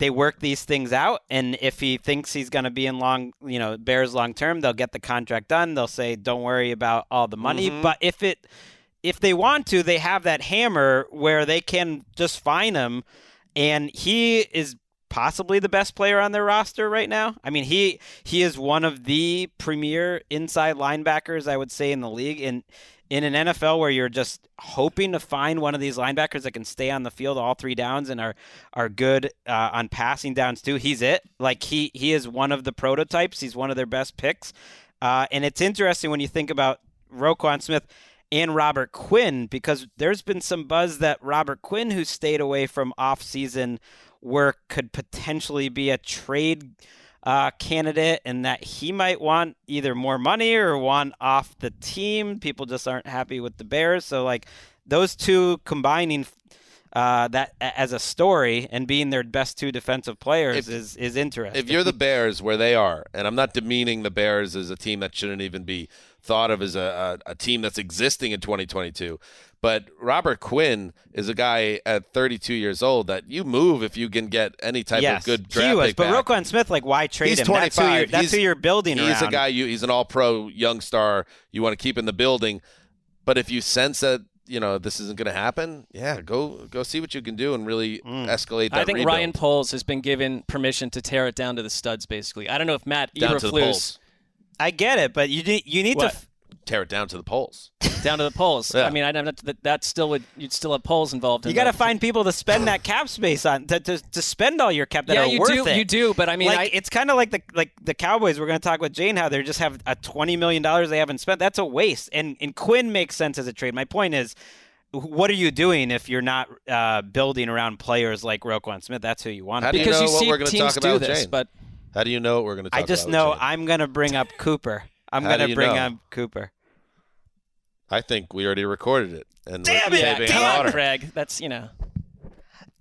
they work these things out and if he thinks he's going to be in long you know bears long term they'll get the contract done they'll say don't worry about all the money Mhm. but if it if they want to they have that hammer where they can just fine him and he is possibly the best player on their roster right now i mean he he is one of the premier inside linebackers i would say in the league and in an NFL where you're just hoping to find one of these linebackers that can stay on the field all three downs and are are good uh, on passing downs too, he's it. Like he he is one of the prototypes. He's one of their best picks. Uh, and it's interesting when you think about Roquan Smith and Robert Quinn because there's been some buzz that Robert Quinn, who stayed away from off-season work, could potentially be a trade uh, candidate and that he might want either more money or want off the team. People just aren't happy with the Bears. So, like, those two combining uh, that as a story and being their best two defensive players is, is interesting. If you're the Bears where they are, and I'm not demeaning the Bears as a team that shouldn't even be thought of as a, a, a team that's existing in 2022, but Robert Quinn is a guy at 32 years old that you move if you can get any type yes, of good draft he was, pick but back. Roquan Smith, like, why trade He's him? 25. That's who you're, that's he's, who you're building He's around. a guy you he's an all-pro young star you want to keep in the building. But if you sense that you know this isn't going to happen, yeah, go go see what you can do and really Mm. escalate that. I think rebuild. Ryan Poles has been given permission to tear it down to the studs, basically. I don't know if Matt Down to Eberflus poles. I get it, but you need you need What? to. F- tear it down to the polls. down to the polls. Yeah. I mean, I don't that, that still would you'd still have polls involved. In you got to find people to spend that cap space on to, to, to spend all your cap that Yeah, are you worth do. it. You do, but I mean, like I, it's kind of like the like the Cowboys. We're going to talk with Jane how they just have a twenty million dollars they haven't spent. That's a waste. And and Quinn makes sense as a trade. My point is, what are you doing if you're not uh, building around players like Roquan Smith? That's who you want. How to do you Because know you what see we're going to teams talk do about, this, Jane? but- How do you know what we're going to talk I just about? know? I'm going to bring up Cooper. I'm going to bring know? up Cooper. I think we already recorded it. And Damn we're it! saving come an. Craig. That's you know.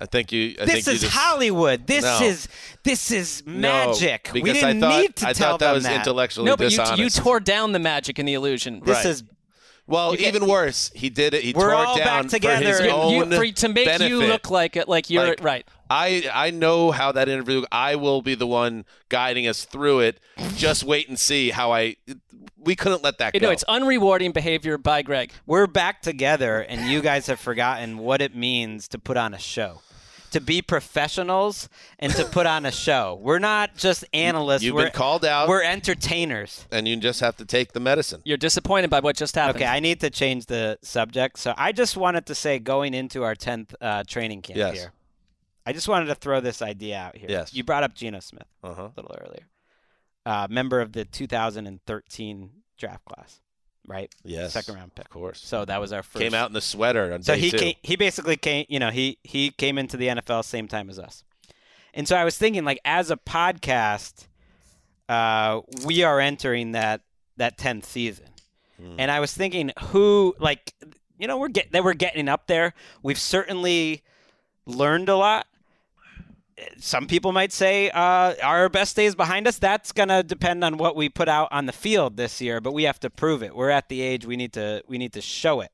I think you. I this think you is just, Hollywood. This No. is this is No, magic. we because didn't I thought, need to I tell thought that them was that. intellectually No, but you, dishonest. you tore down the magic and the illusion. This Right. is well, you get- even worse. He did it. He We're tore all it down back together. for his You- own you- for- to make you look like it, like you're Like, right. I I know how that interview. I will be the one guiding us through it. Just wait and see how I. We couldn't let that go. You go. know, it's unrewarding behavior by Gregg. we're back together, and you guys have forgotten what it means to put on a show. To be professionals and to put on a show. We're not just analysts. You've we're, been called out, We're entertainers. and you just have to take the medicine. You're disappointed by what just happened. Okay, I need to change the subject. So I just wanted to say, going into our tenth uh, training camp Yes. here, I just wanted to throw this idea out here. Yes. You brought up Geno Smith Uh huh. a little earlier, uh, member of the 2013 draft class. right? Yes, second round pick. Of course. So that was our first. Came out in the sweater on so he came, he basically came. You know, he he came into the NFL same time as us, and so I was thinking like as a podcast, uh, we are entering that that tenth season, Hmm. and I was thinking who like you know we're get that we're getting up there. We've certainly learned a lot. Some people might say uh, our best days behind us. That's gonna depend on what we put out on the field this year, but we have to prove it. We're at the age we need to we need to show it.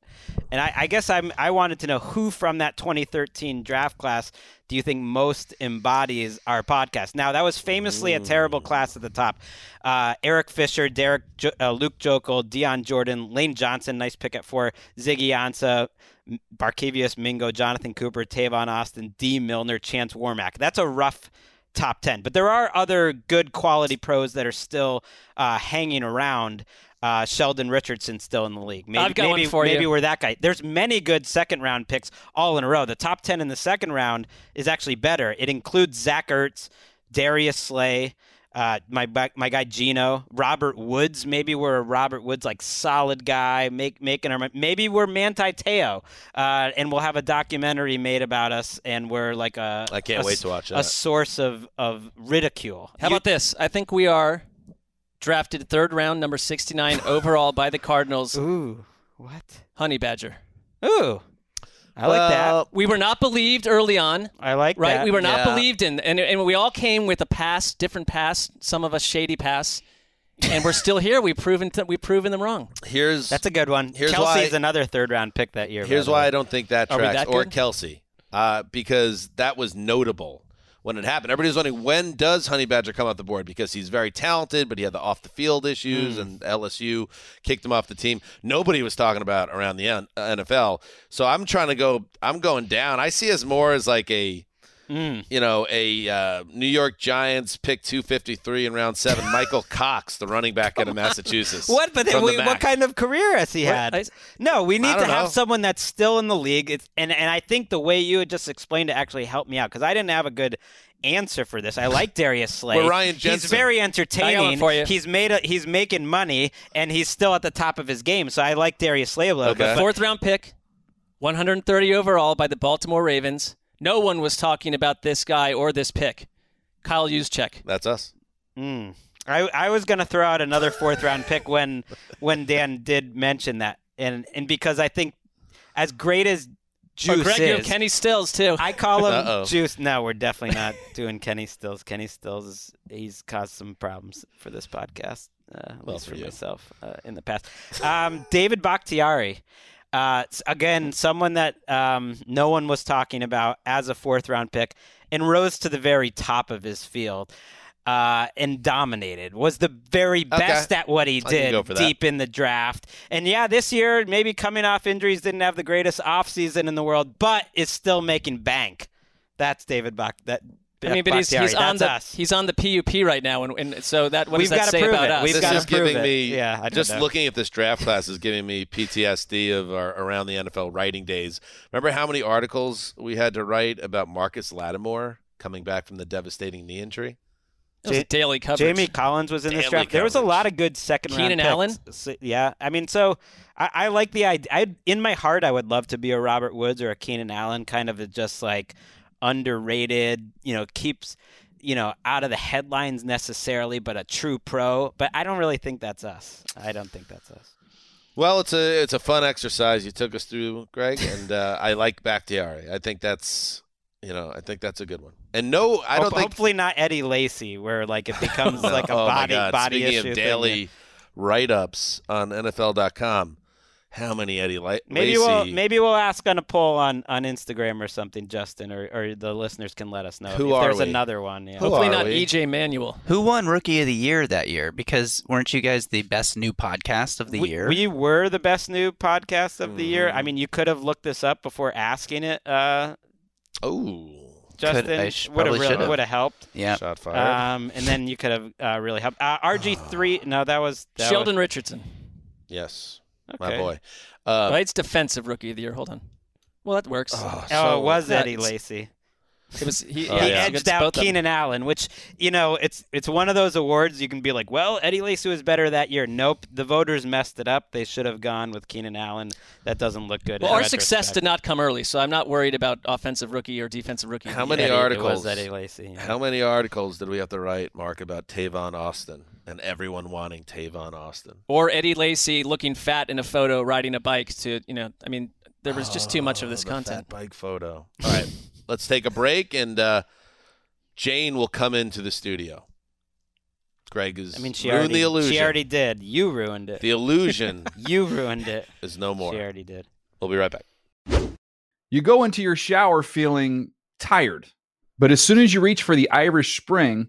And I, I guess I'm I wanted to know who from that 2013 draft class do you think most embodies our podcast? Now that was famously a terrible class at the top. Uh, Eric Fisher, Derek, jo- uh, Luke Joeckel, Dion Jordan, Lane Johnson, nice pick at four, Ziggy Ansah, Barkevious Mingo, Jonathan Cooper, Tavon Austin, Dee Milner, Chance Warmack. That's a rough top 10. But there are other good quality pros that are still uh, hanging around. Uh, Sheldon Richardson still in the league. Maybe, I've got one maybe, for you. maybe we're that guy. There's many good second round picks all in a row. The top 10 in the second round is actually better. It includes Zach Ertz, Darius Slay, uh, my my guy Geno, Robert Woods. Maybe we're a Robert Woods like solid guy, make making our maybe we're Manti Te'o, uh, and we'll have a documentary made about us, and we're like a I can't a wait to watch a source of of ridicule. How about this? I think we are drafted third round, number 69 overall by the Cardinals. Ooh, what? Honey Badger. Ooh, I like that. We were not believed early on. I like right. that. We were not Yeah. believed in, and and we all came with a past, different past, Some of us shady pass, and we're still here. We've proven to, we've proven them wrong. Here's That's a good one. Here's Kelce's why- another third round pick that year. Here's why. I don't think that tracks, that or good? Kelsey, uh, because that was notable when it happened. Everybody's wondering when does Honey Badger come off the board because he's very talented, but he had the off the field issues, Hmm. and LSU kicked him off the team. Nobody was talking about around the NFL. So I'm trying to go. I'm going down. I see us more as like a. Hmm. You know, a uh, New York Giants pick 253 in round seven. Michael Cox, the running back out of Massachusetts. What? But then, from the what kind of career has he What? had? I- no, we need to don't have someone that's still in the league. It's, and and I think the way you had just explained it actually helped me out because I didn't have a good answer for this. I like Darius Slay. We're Ryan He's very entertaining. for you. He's made a, he's making money and he's still at the top of his game. So I like Darius Slay a little Okay. bit. but- Fourth round pick, 130 overall by the Baltimore Ravens. No one was talking about this guy or this pick. Kyle Juszczyk. That's us. Mm. I I was gonna throw out another fourth round pick when when Dan did mention that, and and because I think as great as Or Juice Gregg, you have is, Kenny Stills too. I call him Uh-oh. Juice. No, we're definitely not doing Kenny Stills. Kenny Stills is he's caused some problems for this podcast, uh, at Well, least for for, you. myself uh, in the past. Um, David Bakhtiari. Uh, again, someone that um, no one was talking about as a fourth round pick and rose to the very top of his field uh, and dominated. Was the very best at what he did go for that. deep in the draft. And yeah, this year, maybe coming off injuries, didn't have the greatest offseason in the world, but is still making bank. That's David Bach. That I mean, but he's, he's on That's the us. he's on the PUP right now, and, and so that what We've does that say about it. us? We've this is giving it. me Yeah, I just know. looking at this draft class is giving me PTSD of our around the NFL writing days. Remember how many articles we had to write about Marcus Lattimore coming back from the devastating knee injury? It was Ja- daily coverage. Jamie Collins was in this Daily draft. There was a lot of good second round Keenan. Allen? So- yeah, I mean, so I, I like the idea. I, in my heart, I would love to be a Robert Woods or a Keenan Allen, kind of a just like underrated. You know, keeps you know out of the headlines necessarily, but a true pro. But I don't really think that's us. I don't think that's us. Well, it's a it's a fun exercise you took us through, Gregg, and uh, I like Bakhtiari. I think that's you know I think that's a good one. And no, I don't think Hopefully not Eddie Lacy, where like it becomes like a oh body body Speaking issue. of thing. daily write-ups on NFL.com, how many Eddie La- Maybe Lacy? we'll maybe we'll ask on a poll on, on Instagram or something, Justin, or, or the listeners can let us know Who if are there's we? another one. Yeah. Who Hopefully are not we? EJ Manuel. Who won Rookie of the Year that year? Because weren't you guys the best new podcast of the we, year? we were the best new podcast of the year. I mean, you could have looked this up before asking it. Uh, Oh, Justin I sh- would have really would have helped. yeah. shot fired. Um, and then you could have uh, really helped. Uh, RG three. No, that was that Sheldon Was, Richardson. yes, Okay. my boy. Uh, right, it's defensive rookie of the year. Hold on. Well, that works. oh, oh, it was that- Eddie Lacy. It was he, Oh, he yeah. edged out Keenan Allen, which you know it's it's one of those awards you can be like, well, Eddie Lacy was better that year. Nope, the voters messed it up. They should have gone with Keenan Allen. That doesn't look good. Well, our success did not come early, so I'm not worried about offensive rookie or defensive rookie. How many Eddie- it articles? was Eddie Lacy, yeah. How many articles did we have to write, Marc, about Tavon Austin and everyone wanting Tavon Austin? Or Eddie Lacy looking fat in a photo riding a bike to, you know, I mean, there was just too much of this Oh, the content. fat bike photo. All right, let's take a break, and uh, Jane will come into the studio. Gregg is I mean, she ruined already, the illusion. She already did. You ruined it. The illusion you ruined it. is no more. She already did. We'll be right back. You go into your shower feeling tired, but as soon as you reach for the Irish Spring,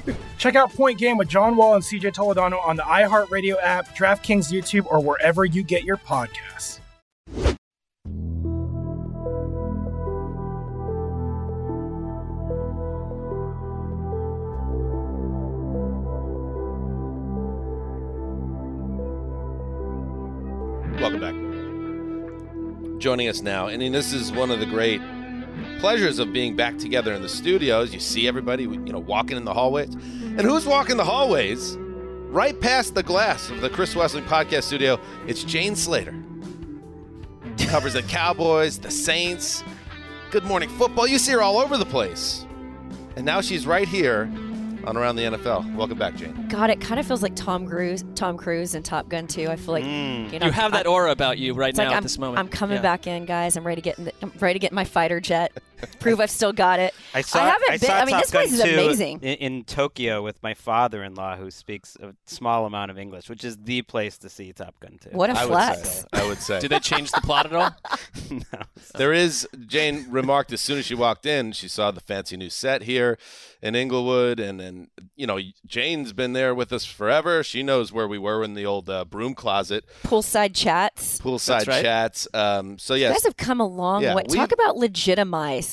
Check out Point Game with John Wall and CJ Toledano on the iHeartRadio app, DraftKings YouTube, or wherever you get your podcasts. Welcome back. Joining us now, and this is one of the great pleasures of being back together in the studios. You see everybody, you know, walking in the hallways, and who's walking the hallways? Right past the glass of the Chris Wesseling Podcast Studio, it's Jane Slater. Covers the Cowboys, the Saints, Good Morning Football. You see her all over the place, and now she's right here on Around the NFL. Welcome back, Jane. God, it kind of feels like Tom Cruise, Tom Cruise and Top Gun too. I feel like mm. you know you have that I'm- aura about you right now like at I'm, this moment. I'm coming Yeah. back in, guys. I'm ready to get in the, I'm ready to get my fighter jet. Prove I've still got it. I saw. I haven't I been. saw I mean, Top this place Gun is amazing. In, in Tokyo with my father-in-law, who speaks a small amount of English, which is the place to see Top Gun 2. What a I flex. Would say, I would say. Did they change the plot at all? no. There is, Jane remarked as soon as she walked in, she saw the fancy new set here in Inglewood. And then, you know, Jane's been there with us forever. She knows where we were in the old uh, broom closet, Poolside chats. poolside right. chats. Um, so, You guys have come a long Yeah, way. Talk about legitimized.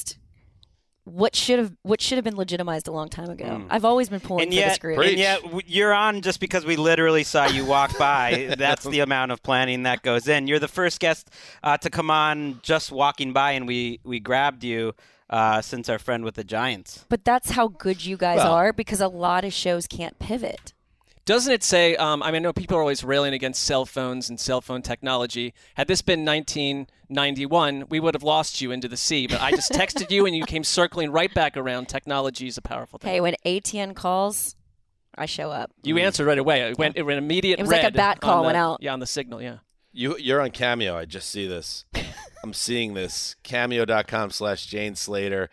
What should have what should have been legitimized a long time ago. Mm. I've always been pulling and for yet, this group. and yet, you're on just because we literally saw you walk by. That's the amount of planning that goes in. You're the first guest uh, to come on just walking by, and we we grabbed you uh, since our friend with the Giants. But that's how good you guys Well- are because a lot of shows can't pivot. Doesn't it say? Um, I mean, I know people are always railing against cell phones and cell phone technology. Had this been 1991, we would have lost you into the sea. But I just texted you, and you came circling right back around. Technology is a powerful thing. Hey, when ATN calls, I show up. You answered right away. It went. It went immediate. It was like a bat call the- went out. Yeah, on the signal. Yeah. You, you're on Cameo. I just see this. I'm seeing this. Cameo.com slash Jane Slater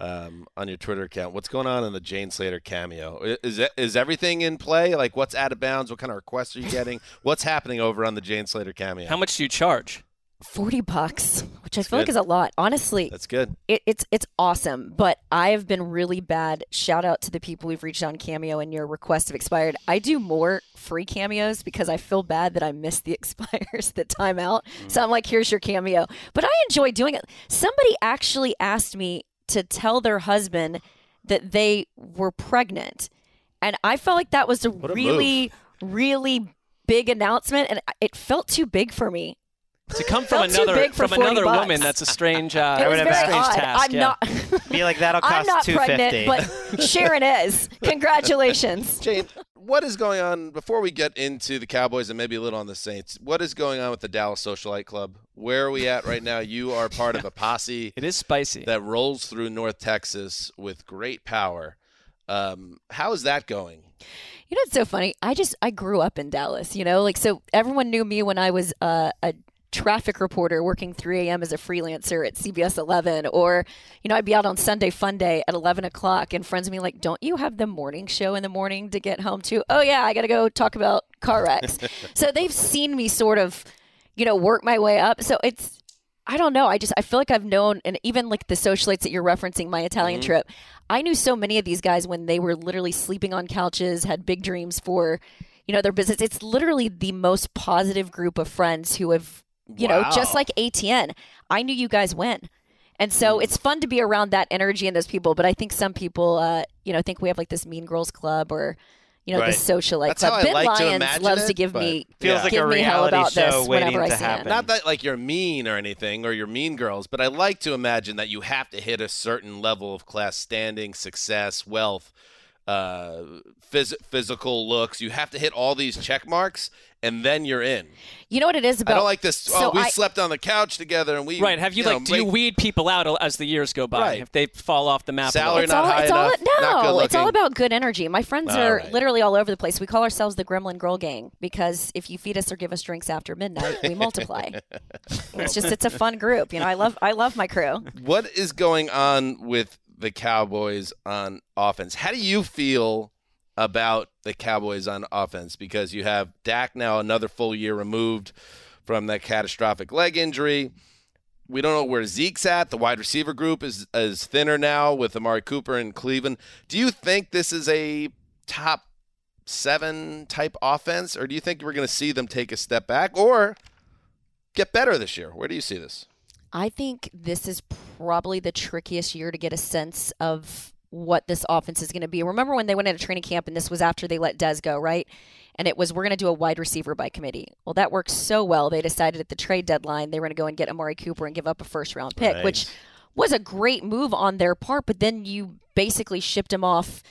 um, on your Twitter account. What's going on in the Jane Slater Cameo? I- Is, it- is everything in play? Like, what's out of bounds? What kind of requests are you getting? what's happening over on the Jane Slater Cameo? How much do you charge? 40 bucks, which I That's feel like is a lot. Honestly, That's good. it, it's it's awesome, but I have been really bad. Shout out to the people who've reached on Cameo and your requests have expired. I do more free cameos because I feel bad that I missed the expires, the timeout. So I'm like, here's your cameo. But I enjoy doing it. Somebody actually asked me to tell their husband that they were pregnant, and I felt like that was a a really, really big announcement, and it felt too big for me. To come from another from another bucks. woman, that's a strange, uh, It was strange very odd. task. I'm yeah. not. Be like that'll I'm not two fifty. pregnant, but Sharon is. Congratulations. Jane, what is going on before we get into the Cowboys and maybe a little on the Saints? What is going on with the Dallas Socialite Club? Where are we at right now? You are part of a posse. it is spicy that rolls through North Texas with great power. Um, how is that going? You know, it's so funny. I just I grew up in Dallas. You know, like so everyone knew me when I was uh, a traffic reporter working 3 a.m. as a freelancer at CBS 11, or you know, I'd be out on Sunday Fun Day at 11 o'clock, and friends would be like, "Don't you have the morning show in the morning to get home to?" Oh yeah, I got to go talk about car wrecks. so they've seen me sort of, you know, work my way up. So it's I don't know. I just I feel like I've known, and even like the socialites that you're referencing, my Italian Mhm. trip. I knew so many of these guys when they were literally sleeping on couches, had big dreams for, you know, their business. It's literally the most positive group of friends who have, you know, just like ATN. I knew you guys win. And so it's fun to be around that energy and those people. But I think some people, uh, you know, think we have like this Mean Girls Club or, you know, Right. the socialite That's club. how I Ben like to Lyons imagine loves it, to give me Feels like give a me hell about show this waiting whenever I to see happen. him. Not that like you're mean or anything or you're mean girls, but I like to imagine that you have to hit a certain level of class standing, success, wealth, uh, phys- physical looks. You have to hit all these check marks, and then you're in. You know what it is about? I don't like this. So oh, we I- slept on the couch together, and we Right. Have you, know, like? Do you weed people out as the years go by? Right. If they fall off the map. a Salary little? not high it's all enough, not no, good it's all about good energy. My friends All are right. literally all over the place. We call ourselves the Gremlin Girl Gang because if you feed us or give us drinks after midnight, we multiply. it's just it's a fun group. You know, I love I love my crew. What is going on with the Cowboys on offense? How do you feel about the Cowboys on offense? Because you have Dak now another full year removed from that catastrophic leg injury. We don't know where Zeke's at. The wide receiver group is is thinner now with Amari Cooper and Cleveland. Do you think this is a top seven type offense, or do you think we're going to see them take a step back or get better this year? Where do you see this? I think this is probably the trickiest year to get a sense of what this offense is going to be. Remember when they went into training camp and this was after they let Dez go, right? And it was we're going to do a wide receiver by committee. Well, that worked so well. They decided at the trade deadline they were going to go and get Amari Cooper and give up a first round pick, Right. which was a great move on their part. But then you basically shipped him off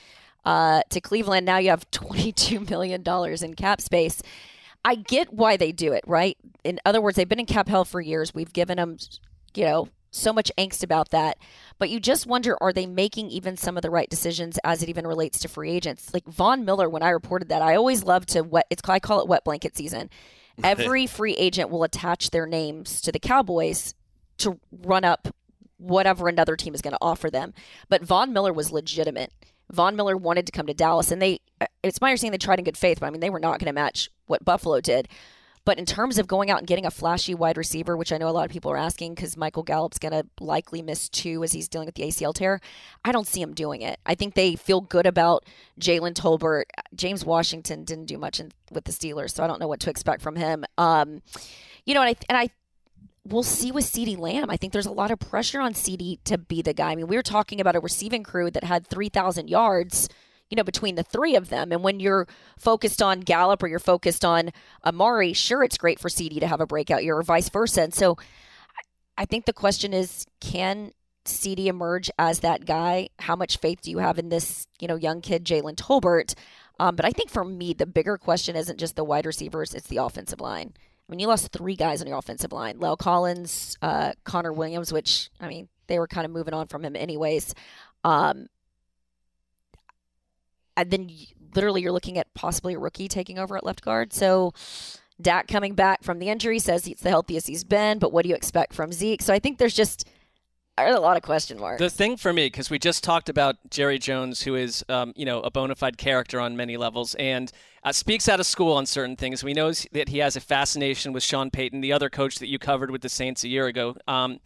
uh, to Cleveland. Now you have $22 million in cap space. I get why they do it, right? In other words, they've been in cap hell for years. We've given them, you know, so much angst about that. But you just wonder, are they making even some of the right decisions as it even relates to free agents? Like Von Miller, when I reported that, I always love to wet. It's I call it wet blanket season. Every free agent will attach their names to the Cowboys to run up whatever another team is going to offer them. But Von Miller was legitimate. Von Miller wanted to come to Dallas, and they, uh, it's my understanding they tried in good faith, but I mean, they were not going to match what Buffalo did. But in terms of going out and getting a flashy wide receiver, which I know a lot of people are asking because Michael Gallup's going to likely miss two as he's dealing with the ACL tear, I don't see him doing it. I think they feel good about Jalen Tolbert. James Washington didn't do much in, with the Steelers, so I don't know what to expect from him. Um, you know, and I, and I we'll see with CeeDee Lamb. I think there's a lot of pressure on CeeDee to be the guy. I mean, we were talking about a receiving crew that had 3,000 yards, you know, between the three of them. And when you're focused on Gallup or you're focused on Amari, sure, it's great for CeeDee to have a breakout year or vice versa. And so I think the question is, can CeeDee emerge as that guy? How much faith do you have in this, you know, young kid, Jalen Tolbert? Um, but I think for me, the bigger question isn't just the wide receivers; it's the offensive line. I mean, you lost three guys on your offensive line: La'el Collins, uh, Connor Williams, which I mean, they were kind of moving on from him anyways. Um, then y- literally, you're looking at possibly a rookie taking over at left guard. So. Dak coming back from the injury says he's the healthiest he's been, but what do you expect from Zeke? So I think there's just a lot of question marks. The thing for me, because we just talked about Jerry Jones, who is, um, you know, a bona fide character on many levels, and uh, speaks out of school on certain things. We know that he has a fascination with Sean Payton, the other coach that you covered with the Saints a year ago. Um,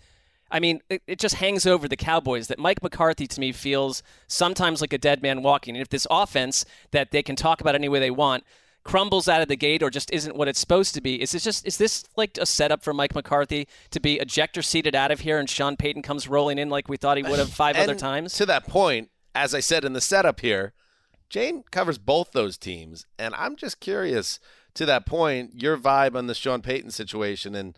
I mean, it, it, just hangs over the Cowboys that Mike McCarthy to me feels sometimes like a dead man walking. And if this offense that they can talk about any way they want crumbles out of the gate or just isn't what it's supposed to be, is this just is this like a setup for Mike McCarthy to be ejector seated out of here and Sean Payton comes rolling in like we thought he would have five other times? To that point, as I said in the setup here, Jane covers both those teams, and I'm just curious to that point, your vibe on the Sean Payton situation and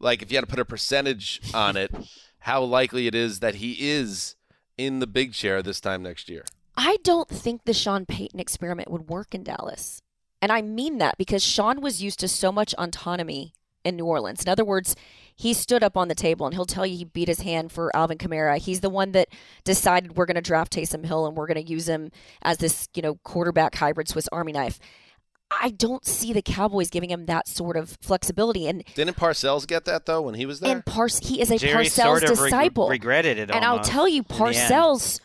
like if you had to put a percentage on it, how likely it is that he is in the big chair this time next year. I don't think the Sean Payton experiment would work in Dallas. And I mean that because Sean was used to so much autonomy in New Orleans. In other words, he stood up on the table and he'll tell you he beat his hand for Alvin Kamara. He's the one that decided we're going to draft Taysom Hill and we're going to use him as this, you know, quarterback hybrid Swiss Army knife. I don't see the Cowboys giving him that sort of flexibility. And didn't Parcells get that though when he was there? And Par- he is a Jerry Parcells sort of disciple. Reg- regretted it, and I'll tell you, in the end. Parcells.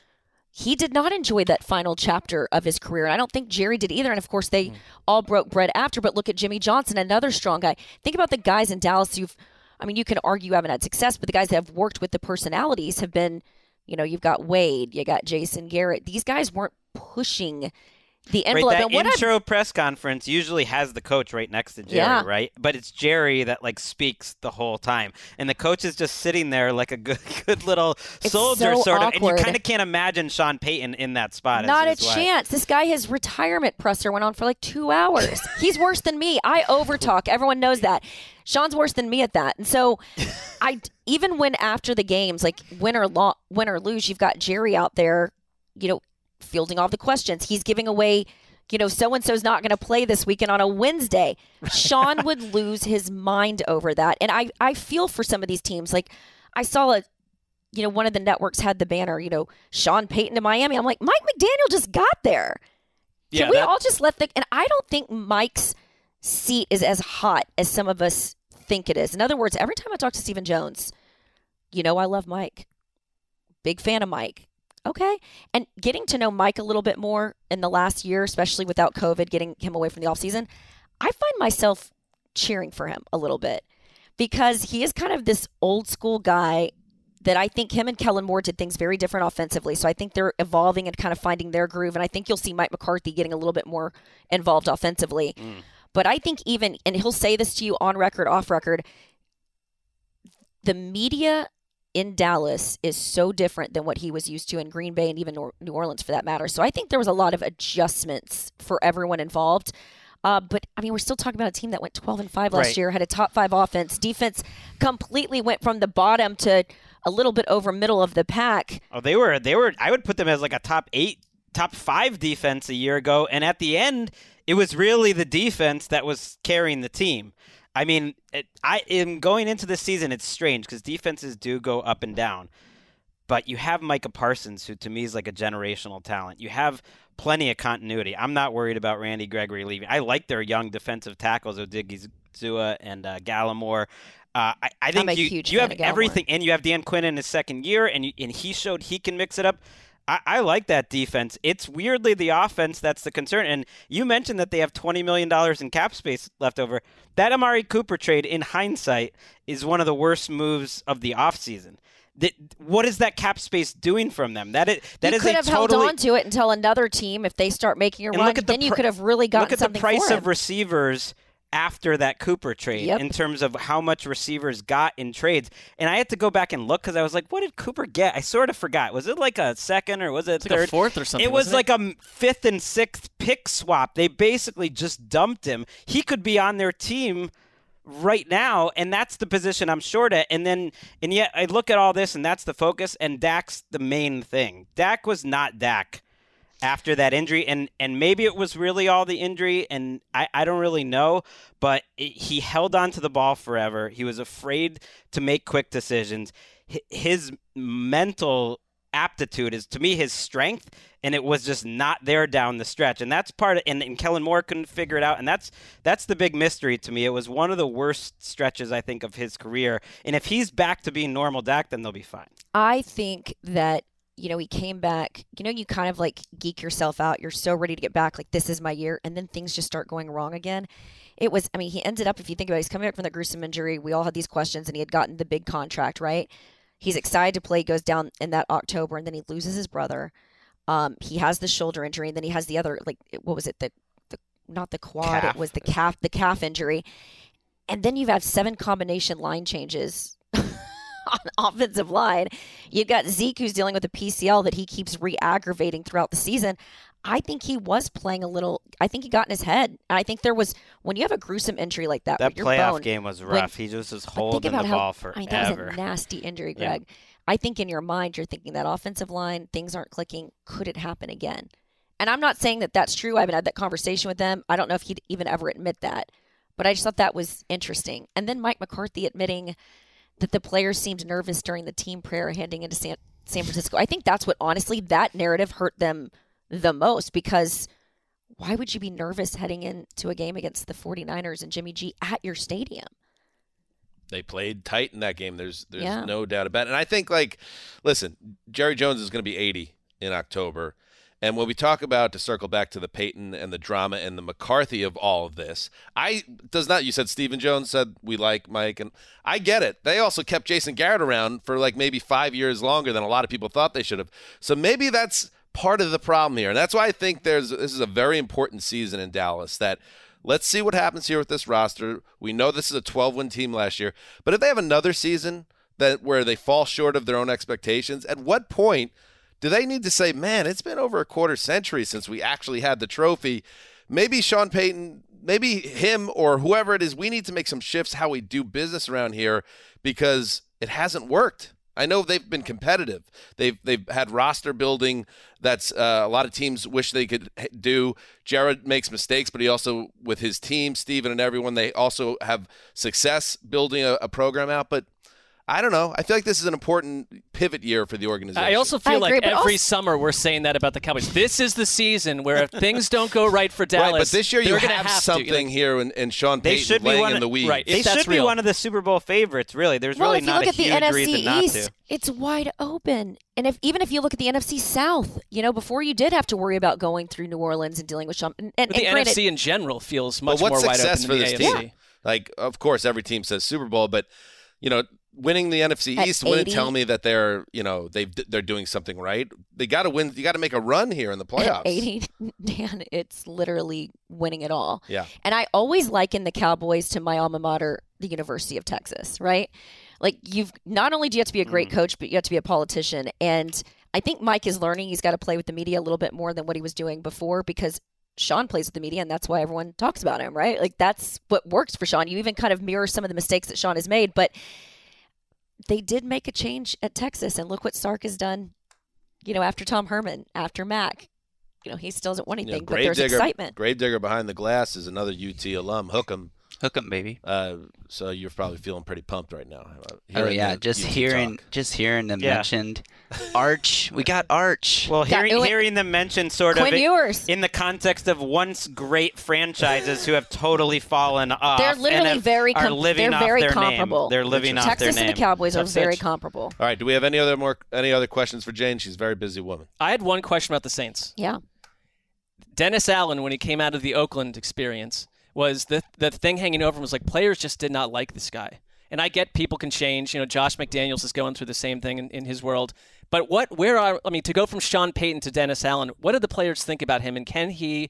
He did not enjoy that final chapter of his career. And I don't think Jerry did either. And of course, they hmm. all broke bread after. But look at Jimmy Johnson, another strong guy. Think about the guys in Dallas who've, I mean, you can argue haven't had success, but the guys that have worked with the personalities have been, you know, you've got Wade, you got Jason Garrett. These guys weren't pushing the Right, that what I've- intro press conference usually has the coach right next to Jerry, Yeah. right? But it's Jerry that like speaks the whole time, and the coach is just sitting there like a good, good little It's soldier, so sort of. And you kind of can't imagine Sean Payton in that spot. Not a why. chance. This guy, his retirement presser went on for like two hours. He's worse than me. I overtalk. Everyone knows that. Sean's worse than me at that. And so, I even when after the games, like win or lo- win or lose, you've got Jerry out there, you know, fielding all the questions. He's giving away. You know, so and so's not going to play this weekend on a Wednesday. Sean would lose his mind over that. And I, I feel for some of these teams. Like, I saw a you know, one of the networks had the banner, you know, Sean Payton to Miami. I'm like, Mike McDaniel just got there. Can Yeah, we that- all just let the and I don't think Mike's seat is as hot as some of us think it is. In other words, every time I talk to Stephen Jones, you know I love Mike. Big fan of Mike. Okay. And getting to know Mike a little bit more in the last year, especially without COVID, getting him away from the offseason, I find myself cheering for him a little bit because he is kind of this old school guy that I think him and Kellen Moore did things very different offensively. So I think they're evolving and kind of finding their groove. And I think you'll see Mike McCarthy getting a little bit more involved offensively. Mm. But I think even, and he'll say this to you on record, off record, the media in Dallas is so different than what he was used to in Green Bay and even Nor- New Orleans for that matter. So I think there was a lot of adjustments for everyone involved. Uh, but I mean, we're still talking about a team that went 12 and 5 last Right. year, had a top five offense. Defense completely went from the bottom to a little bit over middle of the pack. Oh, they were they were. I would put them as like a top eight, top five defense a year ago, and at the end, it was really the defense that was carrying the team. I mean, it, I am going into this season. It's strange because defenses do go up and down, but you have Micah Parsons, who to me is like a generational talent. You have plenty of continuity. I'm not worried about Randy Gregory leaving. I like their young defensive tackles, Odighizuwa and uh, Gallimore. Uh, I, I think you, you have everything, and you have Dan Quinn in his second year, and you, and he showed he can mix it up. I, I like that defense. It's weirdly the offense that's the concern. And you mentioned that they have $20 million in cap space left over. That Amari Cooper trade, in hindsight, is one of the worst moves of the offseason. That, what is that cap space doing from them? That is, that you is could have totally, held on to it until another team, if they start making a run, the then you could have really gotten. Look at the price of receivers after that Cooper trade Yep. in terms of how much receivers got in trades. And I had to go back and look because I was like, what did Cooper get? I sort of forgot. Was it like a second or was it It's like a third? fourth or something, It was wasn't like a m- fifth and sixth pick swap. They basically just dumped him. He could be on their team right now, and that's the position I'm short at. And then, and yet, I look at all this, and that's the focus. And Dak's the main thing. Dak was not Dak after that injury, and and maybe it was really all the injury, and I I don't really know, but it, he held on to the ball forever. He was afraid to make quick decisions. Hi- His mental aptitude is to me his strength, and it was just not there down the stretch. And that's part of and, and Kellen Moore couldn't figure it out, and that's that's the big mystery to me. It was one of the worst stretches I think of his career. And if he's back to being normal Dak, then they'll be fine. I think that you know he came back. You know, you kind of like geek yourself out. You're so ready to get back, like this is my year, and then things just start going wrong again. It was. I mean, he ended up. If you think about, it, he's coming back from the gruesome injury. We all had these questions, and he had gotten the big contract, right? He's excited to play. Goes down in that October, and then he loses his brother. Um, he has the shoulder injury, and then he has the other like what was it? The, the not the quad. Calf. It was the calf. The calf injury, and then you've had seven combination line changes on offensive line. You've got Zeke who's dealing with a PCL that he keeps re-aggravating throughout the season. I think he was playing a little. I think he got in his head. I think there was when you have a gruesome injury like that. That playoff bone, game was when- rough. he just was holding the how, ball I mean, that was forever. a nasty injury, Yeah. Gregg. I think in your mind you're thinking that offensive line things aren't clicking. Could it happen again? And I'm not saying that that's true. I haven't had that conversation with them. I don't know if he'd even ever admit that. But I just thought that was interesting. And then Mike McCarthy admitting that the players seemed nervous during the team prayer heading into San, San Francisco. I think that's what, honestly, that narrative hurt them the most because why would you be nervous heading into a game against the 49ers and Jimmy G at your stadium? They played tight in that game. There's there's Yeah. no doubt about it. And I think like listen, Jerry Jones is going to be 80 in October. And when we talk about to circle back to the Payton and the drama and the McCarthy of all of this, I does not you said Stephen Jones said we like Mike and I get it. They also kept Jason Garrett around for like maybe 5 years longer than a lot of people thought they should have. So maybe that's part of the problem here. And that's why I think there's this is a very important season in Dallas that let's see what happens here with this roster. We know this is a 12 win team last year, but if they have another season that where they fall short of their own expectations, at what point do they need to say, "Man, it's been over a quarter century since we actually had the trophy"? Maybe Sean Payton, maybe him or whoever it is, we need to make some shifts how we do business around here because it hasn't worked. I know they've been competitive. They've they've had roster building that's uh, a lot of teams wish they could do. Jerry makes mistakes, but he also with his team, Stephen and everyone, they also have success building a, a program out. But I don't know. I feel like this is an important pivot year for the organization. I also feel like every summer we're saying that about the Cowboys. This is the season where if things don't go right for Dallas, right, but this year you they're gonna have, have to. something here, and, and Sean They Payton should be laying one in of- the weeds. right, They if that's should be one of the Super Bowl favorites. Really, there's well, really if you not look a at the huge NFC reason not East, to. it's wide open. And if even if you look at the NFC South, you know, before you did have to worry about going through New Orleans and dealing with Sean, and, and, But the and granted, NFC in general feels much more wide open success than the this AFC. team? Like, of course, every team says Super Bowl, but you know, winning the NFC At East wouldn't tell me that they're you know they they're doing something right. They got to win. You got to make a run here in the at playoffs. 80, Dan, it's literally winning it all. Yeah. And I always liken the Cowboys to my alma mater, the University of Texas, right? Like you've not only do you have to be a great mm. coach, but you have to be a politician. And I think Mike is learning he's got to play with the media a little bit more than what he was doing before because Sean plays with the media and that's why everyone talks about him, right? Like that's what works for Sean. You even kind of mirror some of the mistakes that Sean has made, but they did make a change at Texas and look what Sark has done, you know, after Tom Herman, after Mack. You know, he still doesn't want You know, anything, but there's Gravedigger- excitement. Gravedigger behind the glass is another UT alum. Hook 'em. Hook 'em, baby. Uh, so you're probably feeling pretty pumped right now. uh, Oh yeah, the just hearing talk. just hearing them Yeah. mentioned. Arch, we got Arch. Well, hearing, Ewan- hearing them mentioned sort Quinn of Ewers. in the context of once great franchises who have totally fallen off. They're and literally have- very are living they're off very their comparable. Name. They're living off Texas their and name. the Cowboys are very sitch. comparable. All right. Do we have any other more any other questions for Jane? She's a very busy woman. I had one question about the Saints. Yeah. Dennis Allen, when he came out of the Oakland experience, was the the thing hanging over him was like players just did not like this guy. And I get people can change. You know, Josh McDaniels is going through the same thing in, in his world. But what, where are, I mean, to go from Sean Payton to Dennis Allen, what do the players think about him, and can he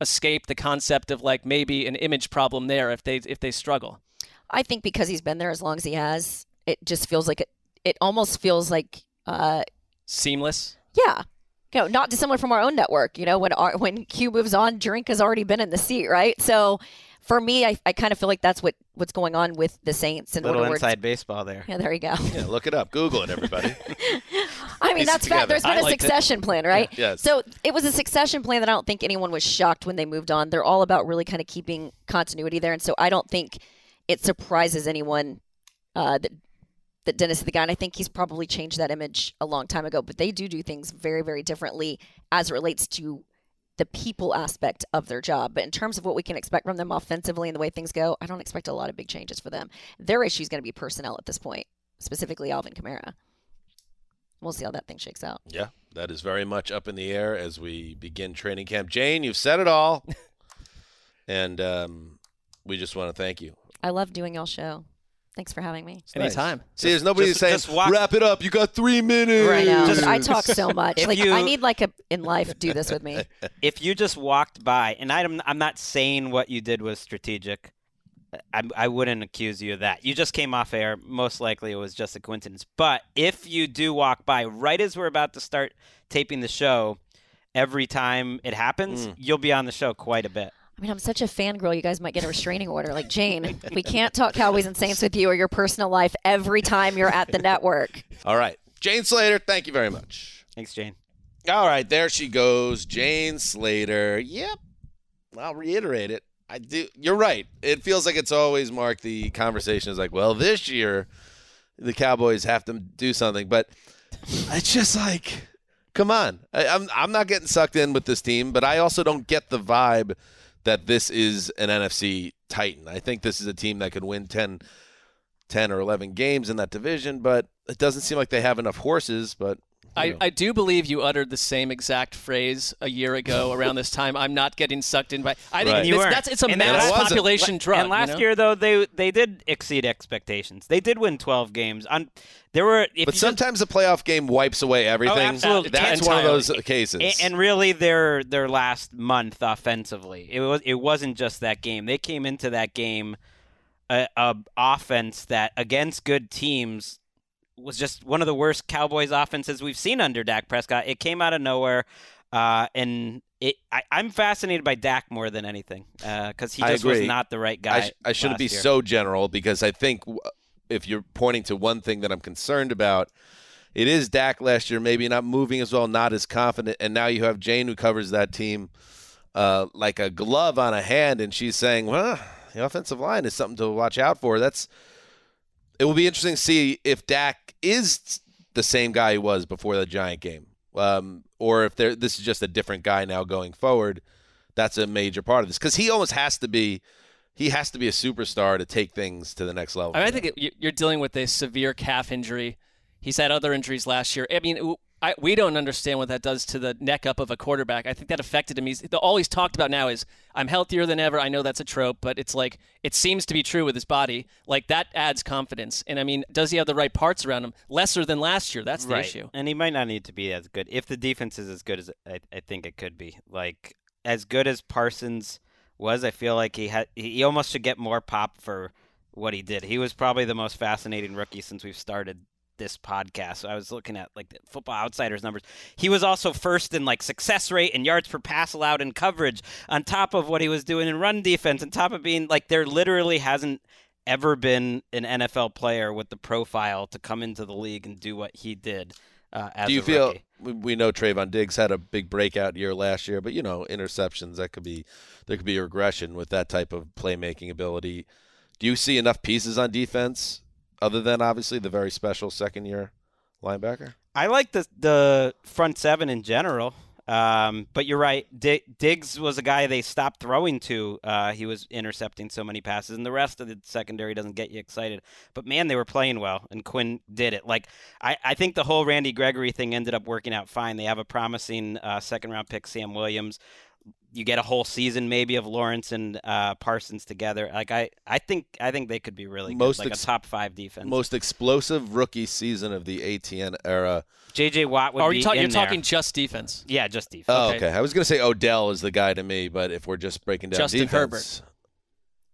escape the concept of like maybe an image problem there if they if they struggle? I think because he's been there as long as he has, it just feels like it. It almost feels like, uh, Seamless. yeah, you know, not dissimilar from our own network. You know, when our, when Q moves on, drink has already been in the seat, right? So, for me, I, I kind of feel like that's what what's going on with the Saints. In Little order inside baseball there. Yeah, there you go. Yeah, look it up. Google it, everybody. I mean, Piece that's together. fact. There's been I a liked it. succession plan, right? Yeah, yes. So it was a succession plan that I don't think anyone was shocked when they moved on. They're all about really kind of keeping continuity there, and so I don't think it surprises anyone uh, that that Dennis is the guy, and I think he's probably changed that image a long time ago. But they do do things very, very differently as it relates to the people aspect of their job. But in terms of what we can expect from them offensively and the way things go, I don't expect a lot of big changes for them. Their issue is going to be personnel at this point, specifically Alvin Kamara. We'll see how that thing shakes out. Yeah, that is very much up in the air as we begin training camp. Jane, you've said it all, and um, we just want to thank you. I love doing y'all show. Thanks for having me. Anytime. See, there's nobody just- saying just walk- wrap it up. You got three minutes. Right now, I talk so much. Like you- I need like a in life do this with me. if you just walked by, and I'm I'm not saying what you did was strategic. I, I wouldn't accuse you of that. You just came off air. Most likely, it was just a coincidence. But if you do walk by right as we're about to start taping the show, every time it happens, Mm. you'll be on the show quite a bit. I mean, I'm such a fangirl. You guys might get a restraining order. Like Jane, we can't talk Cowboys and Saints with you or your personal life every time you're at the network. All right, Jane Slater. Thank you very much. Thanks, Jane. All right, there she goes, Jane Slater. Yep, I'll reiterate it. I do. You're right. It feels like it's always Marc. The conversation is like, well, this year the Cowboys have to do something, but it's just like, come on. I, I'm I'm not getting sucked in with this team, but I also don't get the vibe that this is an NFC Titan. I think this is a team that could win 10, 10 or 11 games in that division, but it doesn't seem like they have enough horses. But I, I do believe you uttered the same exact phrase a year ago around this time. I'm not getting sucked in by. I think Right. You it's, that's it's a And mass that wasn't- population drug. And last you know? year, though, they they did exceed expectations. They did win 12 games. On there were, if but you just- sometimes the playoff game wipes away oh, everything. Oh, absolutely. That's And- one of those cases. A- And really, their their last month offensively, it was it wasn't just that game. They came into that game a, a offense that against good teams was just one of the worst Cowboys offenses we've seen under Dak Prescott. It came out of nowhere, uh, and it I, I'm fascinated by Dak more than anything because he I just was not the right I, guy. sh- I shouldn't be year. so general because I think w- if you're pointing to one thing that I'm concerned about, it is Dak last year maybe not moving as well, not as confident, and now you have Jane who covers that team uh, like a glove on a hand, and she's saying, "Well, the offensive line is something to watch out for." That's it will be interesting to see if Dak is the same guy he was before the Giant game, um, or if there this is just a different guy now going forward. That's a major part of this because he almost has to be. He has to be a superstar to take things to the next level. I, mean, I think it, you- you're dealing with a severe calf injury. He's had other injuries last year. I mean, I, we don't understand what that does to the neck up of a quarterback. I think that affected him. He's the, all he's talked about now is I'm healthier than ever. I know that's a trope, but it's like it seems to be true with his body. Like that adds confidence. And I mean, does he have the right parts around him? Lesser than last year. That's the right. issue. And he might not need to be as good. If the defense is as good as I, I think it could be, like as good as Parsons was, I feel like he had he almost should get more pop for what he did. He was probably the most fascinating rookie since we've started this podcast. So I was looking at like the Football Outsiders numbers. He was also first in like success rate and yards per pass allowed and coverage, on top of what he was doing in run defense, on top of being like there literally hasn't ever been an NFL player with the profile to come into the league and do what he did. Uh, as Do you feel we know Trevon Diggs had a big breakout year last year, but you know interceptions that could be there could be a regression with that type of playmaking ability. Do you see enough pieces on defense other than obviously the very special second year linebacker? I like the the front seven in general. Um, but you're right. D- Diggs was a guy they stopped throwing to. Uh, he was intercepting so many passes, and the rest of the secondary doesn't get you excited. But man, they were playing well, and Quinn did it. Like I, I think the whole Randy Gregory thing ended up working out fine. They have a promising uh, second round pick, Sam Williams. You get a whole season maybe of Lawrence and uh, Parsons together. Like I, I think I think they could be really good, Most like ex- a top five defense. Most explosive rookie season of the ATN era. J.J. Watt would are be you, ta- in you're there. talking just defense? Yeah, just defense. Oh, okay. I was going to say Odell is the guy to me, but if we're just breaking down Justin defense,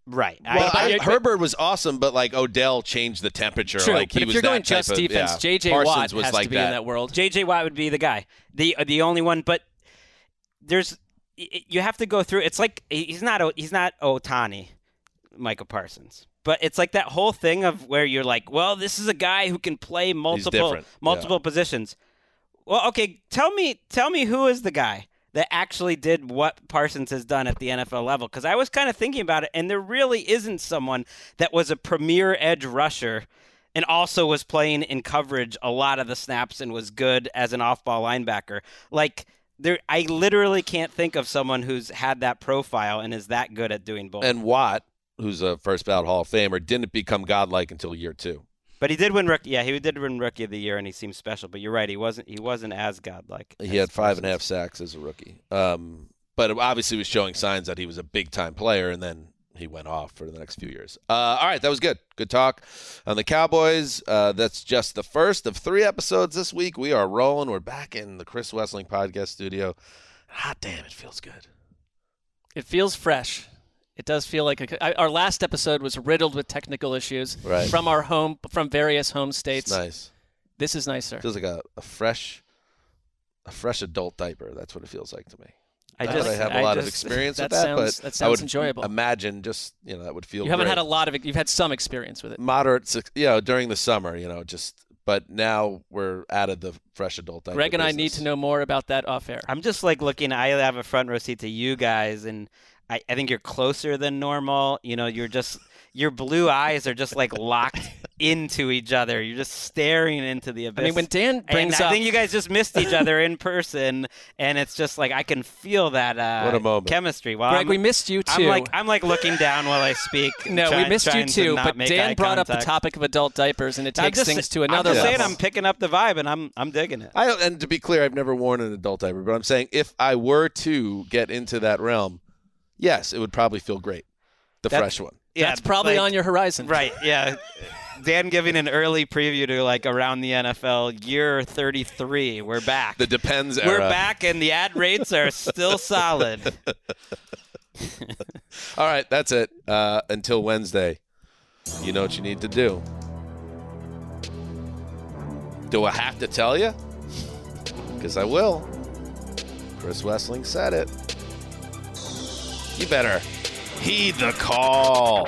Right. Well, But- I, but- Herbert was awesome, but like Odell changed the temperature. True, like he but if was you're going type just of- defense, yeah. J.J. Parsons Watt was has like to be in that world. J.J. Watt would be the guy, the the only one. But there's you have to go through. It's like he's not he's not Ohtani, Micah Parsons. But it's like that whole thing of where you're like, well, this is a guy who can play multiple different, yeah. multiple positions. Well, okay, tell me tell me who is the guy that actually did what Parsons has done at the NFL level because I was kind of thinking about it and there really isn't someone that was a premier edge rusher and also was playing in coverage a lot of the snaps and was good as an off-ball linebacker. Like there, I literally can't think of someone who's had that profile and is that good at doing both. And Watt, who's a first ballot Hall of Famer, didn't become godlike until year two. But he did win rookie. Yeah, he did win rookie of the year, and he seemed special. But you're right, he wasn't. He wasn't as godlike. He had five and a half sacks as a rookie. Um, but obviously was showing signs that he was a big time player, and then he went off for the next few years. Uh, all right, that was good. Good talk on the Cowboys. Uh, that's just the first of three episodes this week. We are rolling. We're back in the Chris Wesseling podcast studio. Hot damn, it feels good. It feels fresh. It does feel like a, our last episode was riddled with technical issues right. from our home, from various home states. It's nice. This is nicer. Feels like a, a fresh, a fresh adult diaper. That's what it feels like to me. I Not just that I have a I lot just- of experience that with that, sounds- but that I sounds would enjoyable. Imagine just you know that would feel. You haven't great. had a lot of it. You've had some experience with it. moderate, you know, during the summer, you know, just. But now we're out of the fresh adult diaper. Gregg and I need to know more about that off air. I'm just like looking. I have a front row seat to you guys, and I, I think you're closer than normal. You know, you're just your blue eyes are just like locked into each other. You're just staring into the abyss. I mean, when Dan brings and I think you guys just missed each other in person, and it's just like I can feel that uh, What a moment. chemistry. While Gregg, I'm, we missed you I'm too. like I'm like looking down while I speak. no, try- we missed you trying to too. But Dan eye brought up the topic of adult diapers, and it I'm takes just- things to another I'm just saying. I'm picking up the vibe, and I'm I'm digging it. I and to be clear, I've never worn an adult diaper, but I'm saying if I were to get into that realm, yes, it would probably feel great. The That's- fresh one. Yeah, That's probably like- on your horizon. Right, yeah. Dan giving an early preview to like around the NFL year 33. We're back. The depends era. We're back and the ad rates are still solid. All right, that's it. Uh, until Wednesday, you know what you need to do. Do I have to tell you? Because I will. Chris Wesseling said it. You better heed the call.